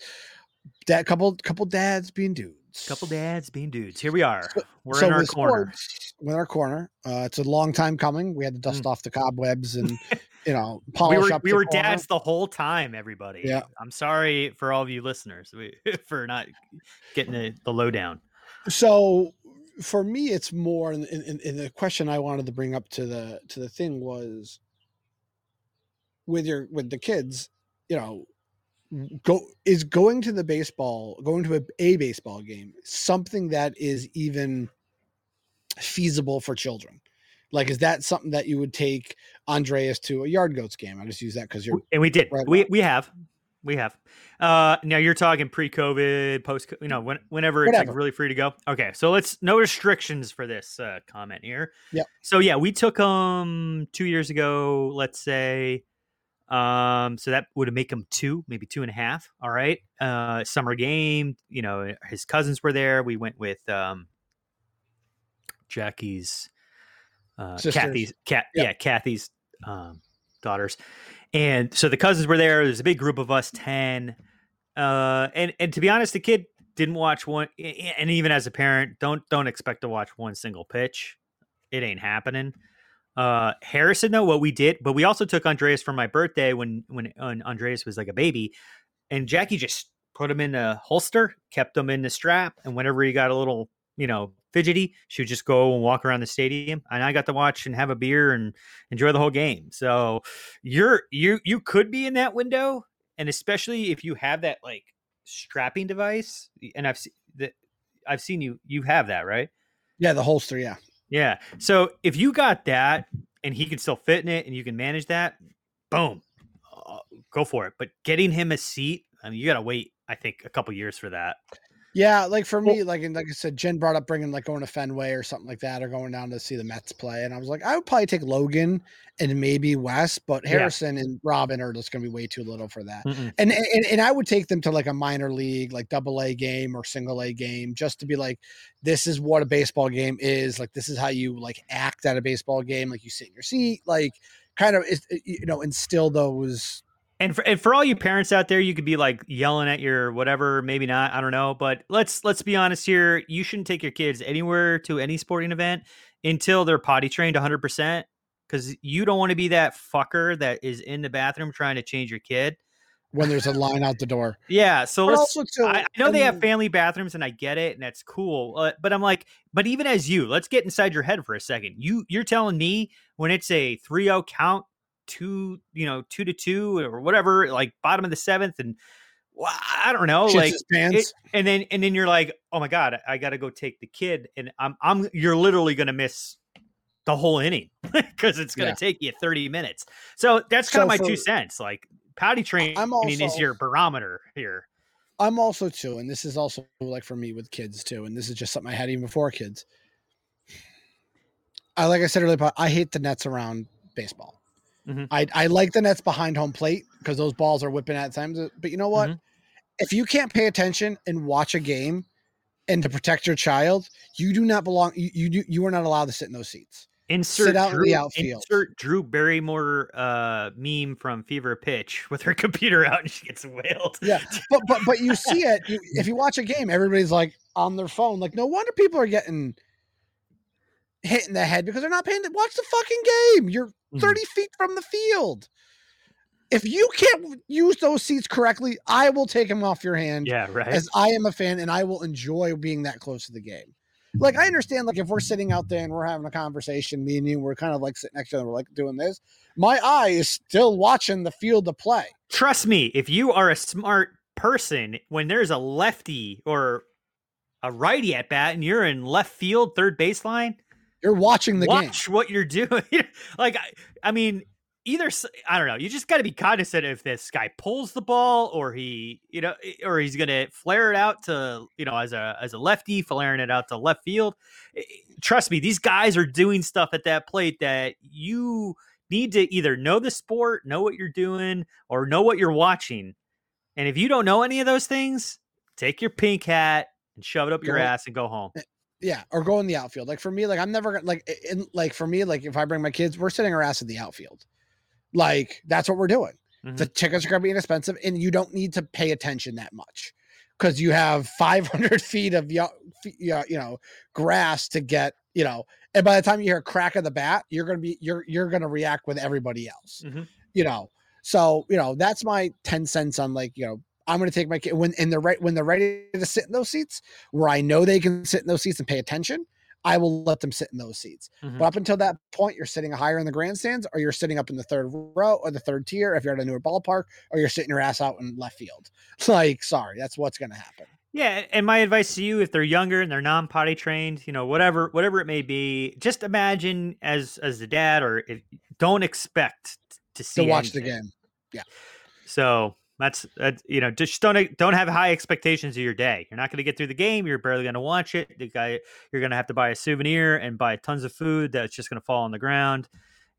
that couple couple dads being dudes. couple dads being dudes. Here we are. We're so in our corner. sports, We're in our corner. Uh, it's a long time coming. We had to dust off the cobwebs and you know Mm. we polish were up. we were corner. dads the whole time, everybody. Yeah. I'm sorry for all of you listeners for not getting the, the lowdown. so for me it's more in, in, in the question i wanted to bring up to the to the thing was with your with the kids you know go is going to the baseball going to a, a baseball game something that is even feasible for children like is that something that you would take andreas to a yard goats game i just use that because you're And we did. Right we we have. We have. Uh now you're talking pre-COVID, post you know, when, whenever it's like really free to go. Okay. So let's no restrictions for this uh comment here. Yep. So yeah, we took um 2 years ago, let's say um so that would make him two, maybe two and a half. All right. Uh summer game, you know, his cousins were there. We went with um Jackie's uh Sisters. Kathy's cat yeah, Kathy's um daughters. And so the cousins were there. There's a big group of us, 10. Uh and and to be honest, the kid didn't watch one and even as a parent, don't don't expect to watch one single pitch. It ain't happening. Uh Harrison though, what we did, but we also took Andreas for my birthday when when, when Andreas was like a baby, and Jackie just put him in a holster, kept him in the strap, and whenever he got a little, you know, fidgety, she would just go and walk around the stadium, and I got to watch and have a beer and enjoy the whole game. So you're you you could be in that window, and especially if you have that like strapping device, and I've that I've seen you you have that right. yeah the holster yeah Yeah. So if you got that and he can still fit in it and you can manage that, boom, uh, go for it. But getting him a seat, I mean, you got to wait, I think, a couple years for that. Yeah, like for me, like and like I said, Jen brought up bringing like going to Fenway or something like that, or going down to see the Mets play, and I was like, I would probably take Logan and maybe Wes, but Yeah. Harrison and Robin are just going to be way too little for that. Mm-mm. And, and and I would take them to like a minor league, like double A game or single A game, just to be like, this is what a baseball game is. Like this is how you like act at a baseball game. Like you sit in your seat, like kind of eh, you know instill those. And for, and for all you parents out there, you could be like yelling at your whatever, maybe not, I don't know. But let's let's be honest here. You shouldn't take your kids anywhere to any sporting event until they're potty trained 100 percent because you don't want to be that fucker that is in the bathroom trying to change your kid. When there's a line out the door, Yeah, so But let's. also, too, I, I know they have family bathrooms, and I get it, and that's cool. Uh, but I'm like, but even as you, let's get inside your head for a second. You you're telling me when it's a 3-0 count, two you know two to two or whatever, like bottom of the seventh, and well, I don't know, Shits like it- and then and then you're like, oh my god, I got to go take the kid, and I'm I'm you're literally gonna miss the whole inning because it's gonna Yeah. take you 30 minutes. So that's kind So of my for- two cents. Like potty training I'm is your barometer here. I'm also too, and this is also like for me with kids too, and this is just something I had even before kids. I like I said earlier, I hate the nets around baseball. Mhm. I I like the nets behind home plate because those balls are whipping at times. But you know what? Mhm. If you can't pay attention and watch a game and to protect your child, you do not belong. You you, do, you are not allowed to sit in those seats. Insert Sit out Drew, in the outfield. Insert Drew Barrymore uh, meme from Fever Pitch with her computer out and she gets wailed. Yeah, but but but you see it. You, if you watch a game, everybody's like on their phone. Like, no wonder people are getting hit in the head because they're not paying. To, watch the fucking game. You're Mm-hmm. 30 feet from the field. If you can't use those seats correctly, I will take them off your hand. Yeah, right. As I am a fan, and I will enjoy being that close to the game. Like I understand, like if we're sitting out there and we're having a conversation, me and you, we're kind of like sitting next to each other, we're like doing this. My eye is still watching the field to play. Trust me, if you are a smart person, when there's a lefty or a righty at bat and you're in left field, third baseline, you're watching the watch game. Watch what you're doing. like, I, I mean, either I don't know. You just got to be cognizant if this guy pulls the ball or he, you know, or he's gonna flare it out to, you know, as a as a lefty, flaring it out to left field. Trust me, these guys are doing stuff at that plate that you need to either know the sport, know what you're doing, or know what you're watching. And if you don't know any of those things, take your pink hat and shove it up your Go- ass and go home. Yeah, or go in the outfield. Like for me, like I'm never like in like for me, like if I bring my kids, we're sitting our ass in the outfield. Like that's what we're doing. Mm-hmm. The tickets are gonna be inexpensive, and you don't need to pay attention that much because you have 500 feet of yo- you know grass to get you know. And by the time you hear a crack of the bat, you're gonna be you're you're gonna react with everybody else. Mhm. You know, so you know that's my 10 cents on like you know I'm going to take my kid when and they're right when they're ready to sit in those seats where I know they can sit in those seats and pay attention. I will let them sit in those seats. Mhm. But up until that point, you're sitting higher in the grandstands, or you're sitting up in the third row or the third tier if you're at a newer ballpark, or you're sitting your ass out in left field. Like, sorry, that's what's going to happen. Yeah, and my advice to you, if they're younger and they're non-potty trained, you know, whatever, whatever it may be, just imagine as as the dad, or if, don't expect to see To watch the game. Yeah. So that's that. You know, just don't don't have high expectations of your day. You're not going to get through the game. You're barely going to watch it. The guy, you're going to have to buy a souvenir and buy tons of food that's just going to fall on the ground,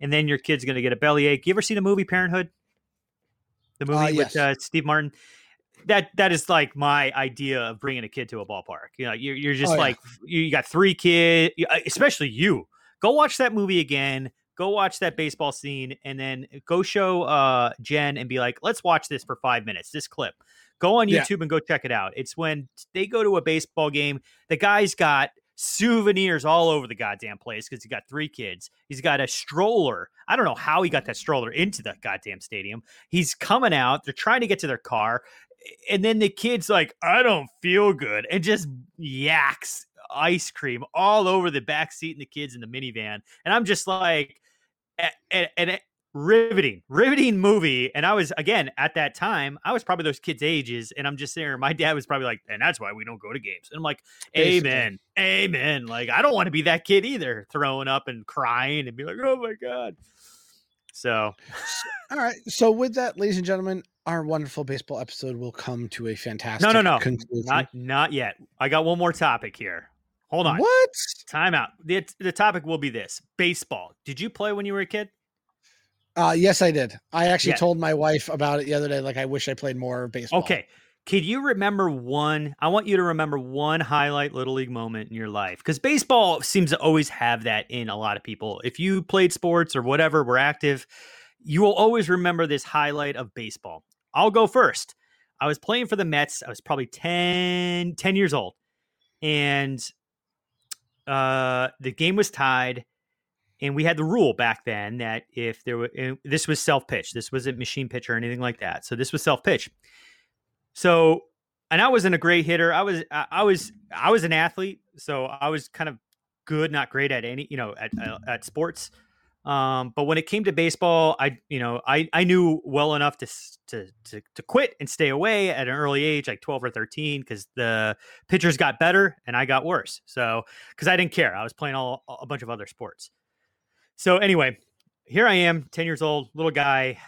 and then your kid's going to get a bellyache. You ever seen the movie Parenthood? The movie Uh, with uh, Steve Martin. That that is like my idea of bringing a kid to a ballpark. You know, you're you're just Oh, like you, you got three kids, especially you. Go watch that movie again. Go watch that baseball scene, and then go show uh, Jen and be like, "Let's watch this for five minutes. This clip. Go on Yeah. YouTube and go check it out. It's when they go to a baseball game. The guy's got souvenirs all over the goddamn place because he got three kids. He's got a stroller. I don't know how he got that stroller into the goddamn stadium. He's coming out. They're trying to get to their car. And then the kid's like, I don't feel good. And just yaks ice cream all over the back seat and the kids in the minivan. And I'm just like, and, and riveting, riveting movie. And I was, again, at that time, I was probably those kids' ages. And I'm just there. My dad was probably like, and that's why we don't go to games. And I'm like, Basically. Amen. Amen. Like, I don't want to be that kid either, throwing up and crying and be like, oh my God. So, All right. So with that, ladies and gentlemen, our wonderful baseball episode will come to a fantastic no, no, no. conclusion. Not, not yet. I got one more topic here. Hold on. What? Time out. The, the topic will be this baseball. Did you play when you were a kid? Uh, yes, I did. I actually Yeah. told my wife about it the other day. Like, I wish I played more baseball. Okay. Can you remember one? I want you to remember one highlight little league moment in your life because baseball seems to always have that in a lot of people. If you played sports or whatever, were active, you will always remember this highlight of baseball. I'll go first. I was playing for the Mets. I was probably 10, 10 years old. And uh, the game was tied. And we had the rule back then that if there were, this was self pitch, this wasn't machine pitch or anything like that. So this was self pitch. So, and I wasn't a great hitter. I was, I I was, I was an athlete. So I was kind of good, not great at any, you know, at, at sports. Um, but when it came to baseball, I, you know, I, I knew well enough to, to, to, to quit and stay away at an early age, like 12 or 13, because the pitchers got better and I got worse. So, because I didn't care, I was playing all a bunch of other sports. So anyway, here I am, 10 years old, little guy.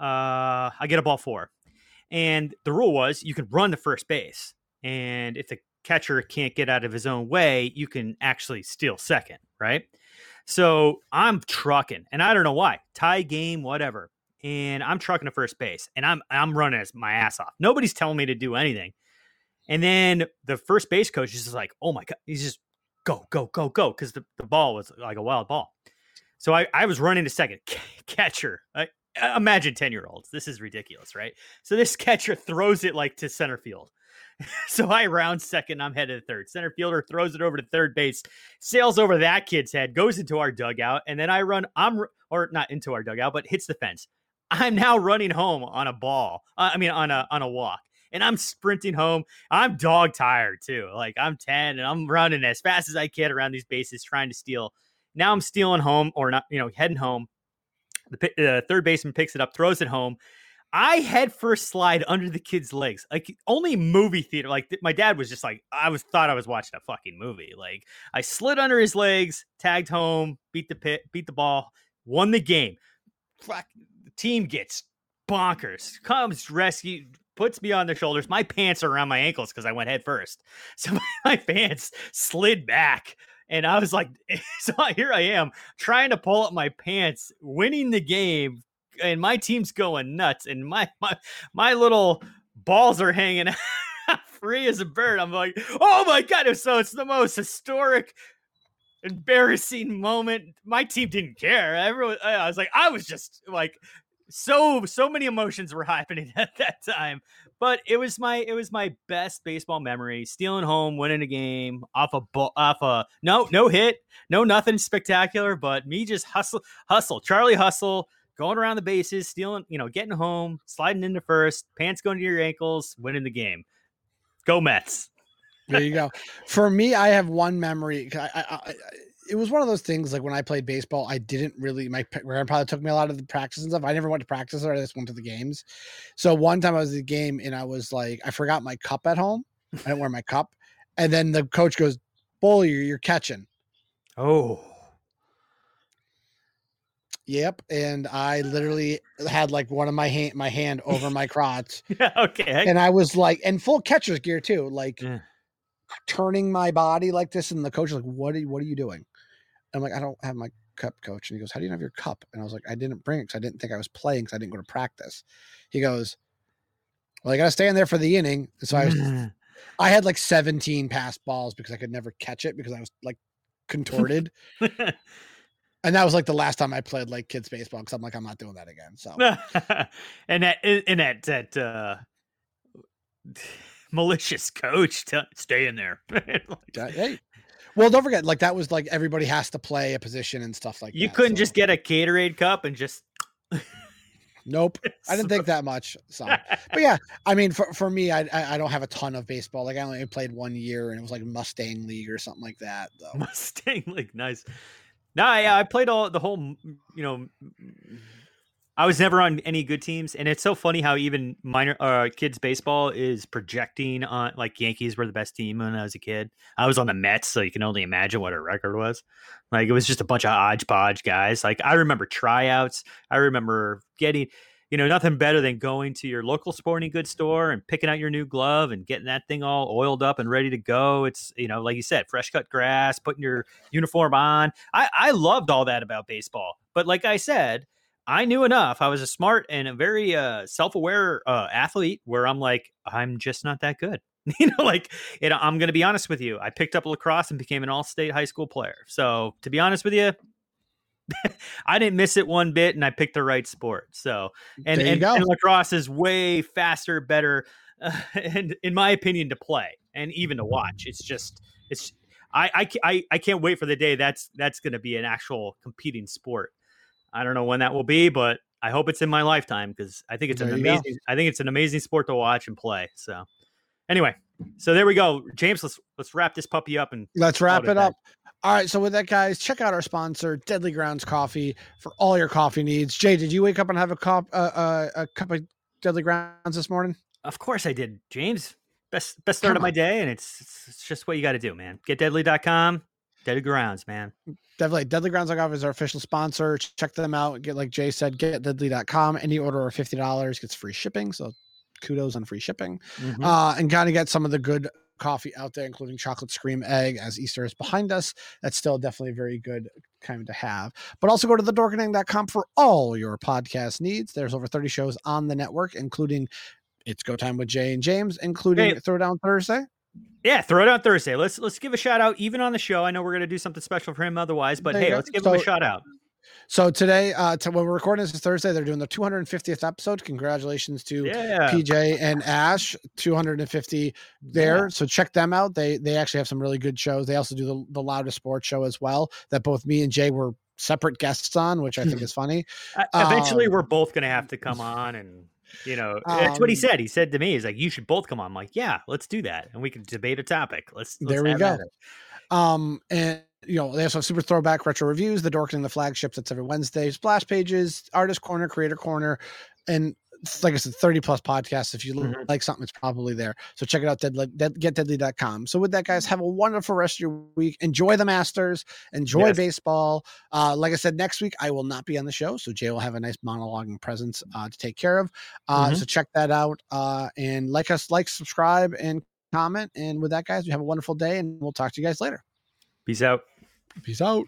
Uh, I get a ball four. And the rule was you can run to first base. And if the catcher can't get out of his own way, you can actually steal second, right? So I'm trucking, and I don't know why. Tie game, whatever. And I'm trucking to first base, and I'm I'm running as my ass off. Nobody's telling me to do anything. And then the first base coach is just like, oh my God, he's just go, go, go, go. Cause the, the ball was like a wild ball. So I, I was running to second catcher. I, imagine 10 year olds. This is ridiculous, right? So this catcher throws it like to center field. so I round second. I'm headed to third. Center fielder throws it over to third base, sails over that kid's head, goes into our dugout, and then I run. I'm or not into our dugout, but hits the fence. I'm now running home on a ball. Uh, I mean, on a on a walk, and I'm sprinting home. I'm dog tired too. Like I'm 10, and I'm running as fast as I can around these bases, trying to steal. Now I'm stealing home, or not, you know, heading home. The uh, third baseman picks it up, throws it home. I head first slide under the kid's legs, like only movie theater. Like th- my dad was just like, I was thought I was watching a fucking movie. Like I slid under his legs, tagged home, beat the pit, beat the ball, won the game. Fuck, the team gets bonkers. Comes rescue, puts me on their shoulders. My pants are around my ankles because I went head first, so my, my pants slid back. And I was like, so here I am trying to pull up my pants, winning the game, and my team's going nuts, and my my my little balls are hanging free as a bird. I'm like, oh my god! So it's the most historic, embarrassing moment. My team didn't care. Everyone, I was like, I was just like, so so many emotions were happening at that time. But it was my it was my best baseball memory. Stealing home, winning a game off a off a no no hit, no nothing spectacular, but me just hustle hustle Charlie hustle going around the bases, stealing, you know, getting home, sliding into first, pants going to your ankles, winning the game. Go Mets. there you go. For me, I have one memory. I, I, I, it was one of those things like when I played baseball, I didn't really, my grandfather took me a lot of the practice and stuff. I never went to practice or I just went to the games. So one time I was at the game and I was like, I forgot my cup at home. I didn't wear my cup. And then the coach goes, Bully, you're catching. Oh. Yep, and I literally had like one of my hand my hand over my crotch. yeah, okay. And I was like, and full catcher's gear too, like yeah. turning my body like this. And the coach was like, "What are you, what are you doing?" I'm like, "I don't have my cup, coach." And he goes, "How do you have your cup?" And I was like, "I didn't bring it because I didn't think I was playing because I didn't go to practice." He goes, "Well, I got to stay in there for the inning." And so I was, I had like 17 pass balls because I could never catch it because I was like contorted and that was like the last time I played like kids baseball because I'm like I'm not doing that again. So and that and that that uh, malicious coach t- stay in there. like, hey, well, don't forget like that was like everybody has to play a position and stuff like you that. You couldn't so. just get a Gatorade cup and just. Nope, I didn't think that much. So, but yeah, I mean, for, for me, I, I don't have a ton of baseball. Like I only played one year, and it was like Mustang League or something like that. Though Mustang League, nice. No, yeah, I played all the whole. You know, I was never on any good teams, and it's so funny how even minor uh, kids baseball is projecting on like Yankees were the best team when I was a kid. I was on the Mets, so you can only imagine what our record was. Like it was just a bunch of hodgepodge guys. Like I remember tryouts. I remember getting you know, nothing better than going to your local sporting goods store and picking out your new glove and getting that thing all oiled up and ready to go. It's, you know, like you said, fresh cut grass, putting your uniform on. I, I loved all that about baseball. But like I said, I knew enough. I was a smart and a very uh, self aware uh, athlete where I'm like, I'm just not that good. you know, like, know, I'm going to be honest with you. I picked up lacrosse and became an all state high school player. So to be honest with you, I didn't miss it one bit, and I picked the right sport. So, and and, and, lacrosse is way faster, better, uh, and in my opinion, to play and even to watch. It's just it's I I I, can't wait for the day that's that's going to be an actual competing sport. I don't know when that will be, but I hope it's in my lifetime because I think it's there an amazing. Go. I think it's an amazing sport to watch and play. So, anyway, so there we go, James. Let's let's wrap this puppy up and let's wrap it up. All right, so with that, guys, check out our sponsor, Deadly Grounds Coffee, for all your coffee needs. Jay, did you wake up and have a cup, uh, uh, a cup of Deadly Grounds this morning? Of course I did, James. Best best start Come of my on. day, and it's it's just what you got to do, man. Get deadly.com, Deadly Grounds, man. Definitely. Deadly Grounds Coffee is our official sponsor. Check them out. Get like Jay said, get deadly.com. Any order of fifty dollars gets free shipping. So kudos on free shipping. Mm-hmm. Uh, and kind of get some of the good coffee out there, including chocolate scream egg as Easter is behind us. That's still definitely a very good kind to have. But also go to thedorkening.com for all your podcast needs. There's over 30 shows on the network, including it's go time with Jay and James, including Hey. Throwdown Thursday. Yeah, throw it out Thursday. Let's let's give a shout out even on the show. I know we're gonna do something special for him otherwise, but There hey, let's give him a shout out. So today, uh, to, when we're recording this is Thursday, they're doing the 250th episode. Congratulations to Yeah. PJ and Ash, 250 there. So check them out. They they actually have some really good shows. They also do the, the loudest sports show as well. That both me and Jay were separate guests on, which I think is funny. Eventually, Um, we're both gonna have to come on, and you know that's what he Um, said. He said to me, "He's like, you should both come on." I'm like, "Yeah, let's do that, and we can debate a topic." Let's, let's there we go. Um, and you know, they also have super throwback retro reviews, the Dorkening and the flagships. That's every Wednesday. Splash pages, artist corner, creator corner, and like I said, 30 plus podcasts. If you Mhm. like something, it's probably there. So check it out, deadly, dead, getdeadly.com. So with that, guys, have a wonderful rest of your week. Enjoy the Masters, enjoy Yes. baseball. Uh, like I said, next week I will not be on the show. So Jay will have a nice monologuing presence uh, to take care of. Uh, Mhm. So check that out. Uh, and like us, like, subscribe, and comment. And with that, guys, we have a wonderful day, and we'll talk to you guys later. Peace out. Peace out.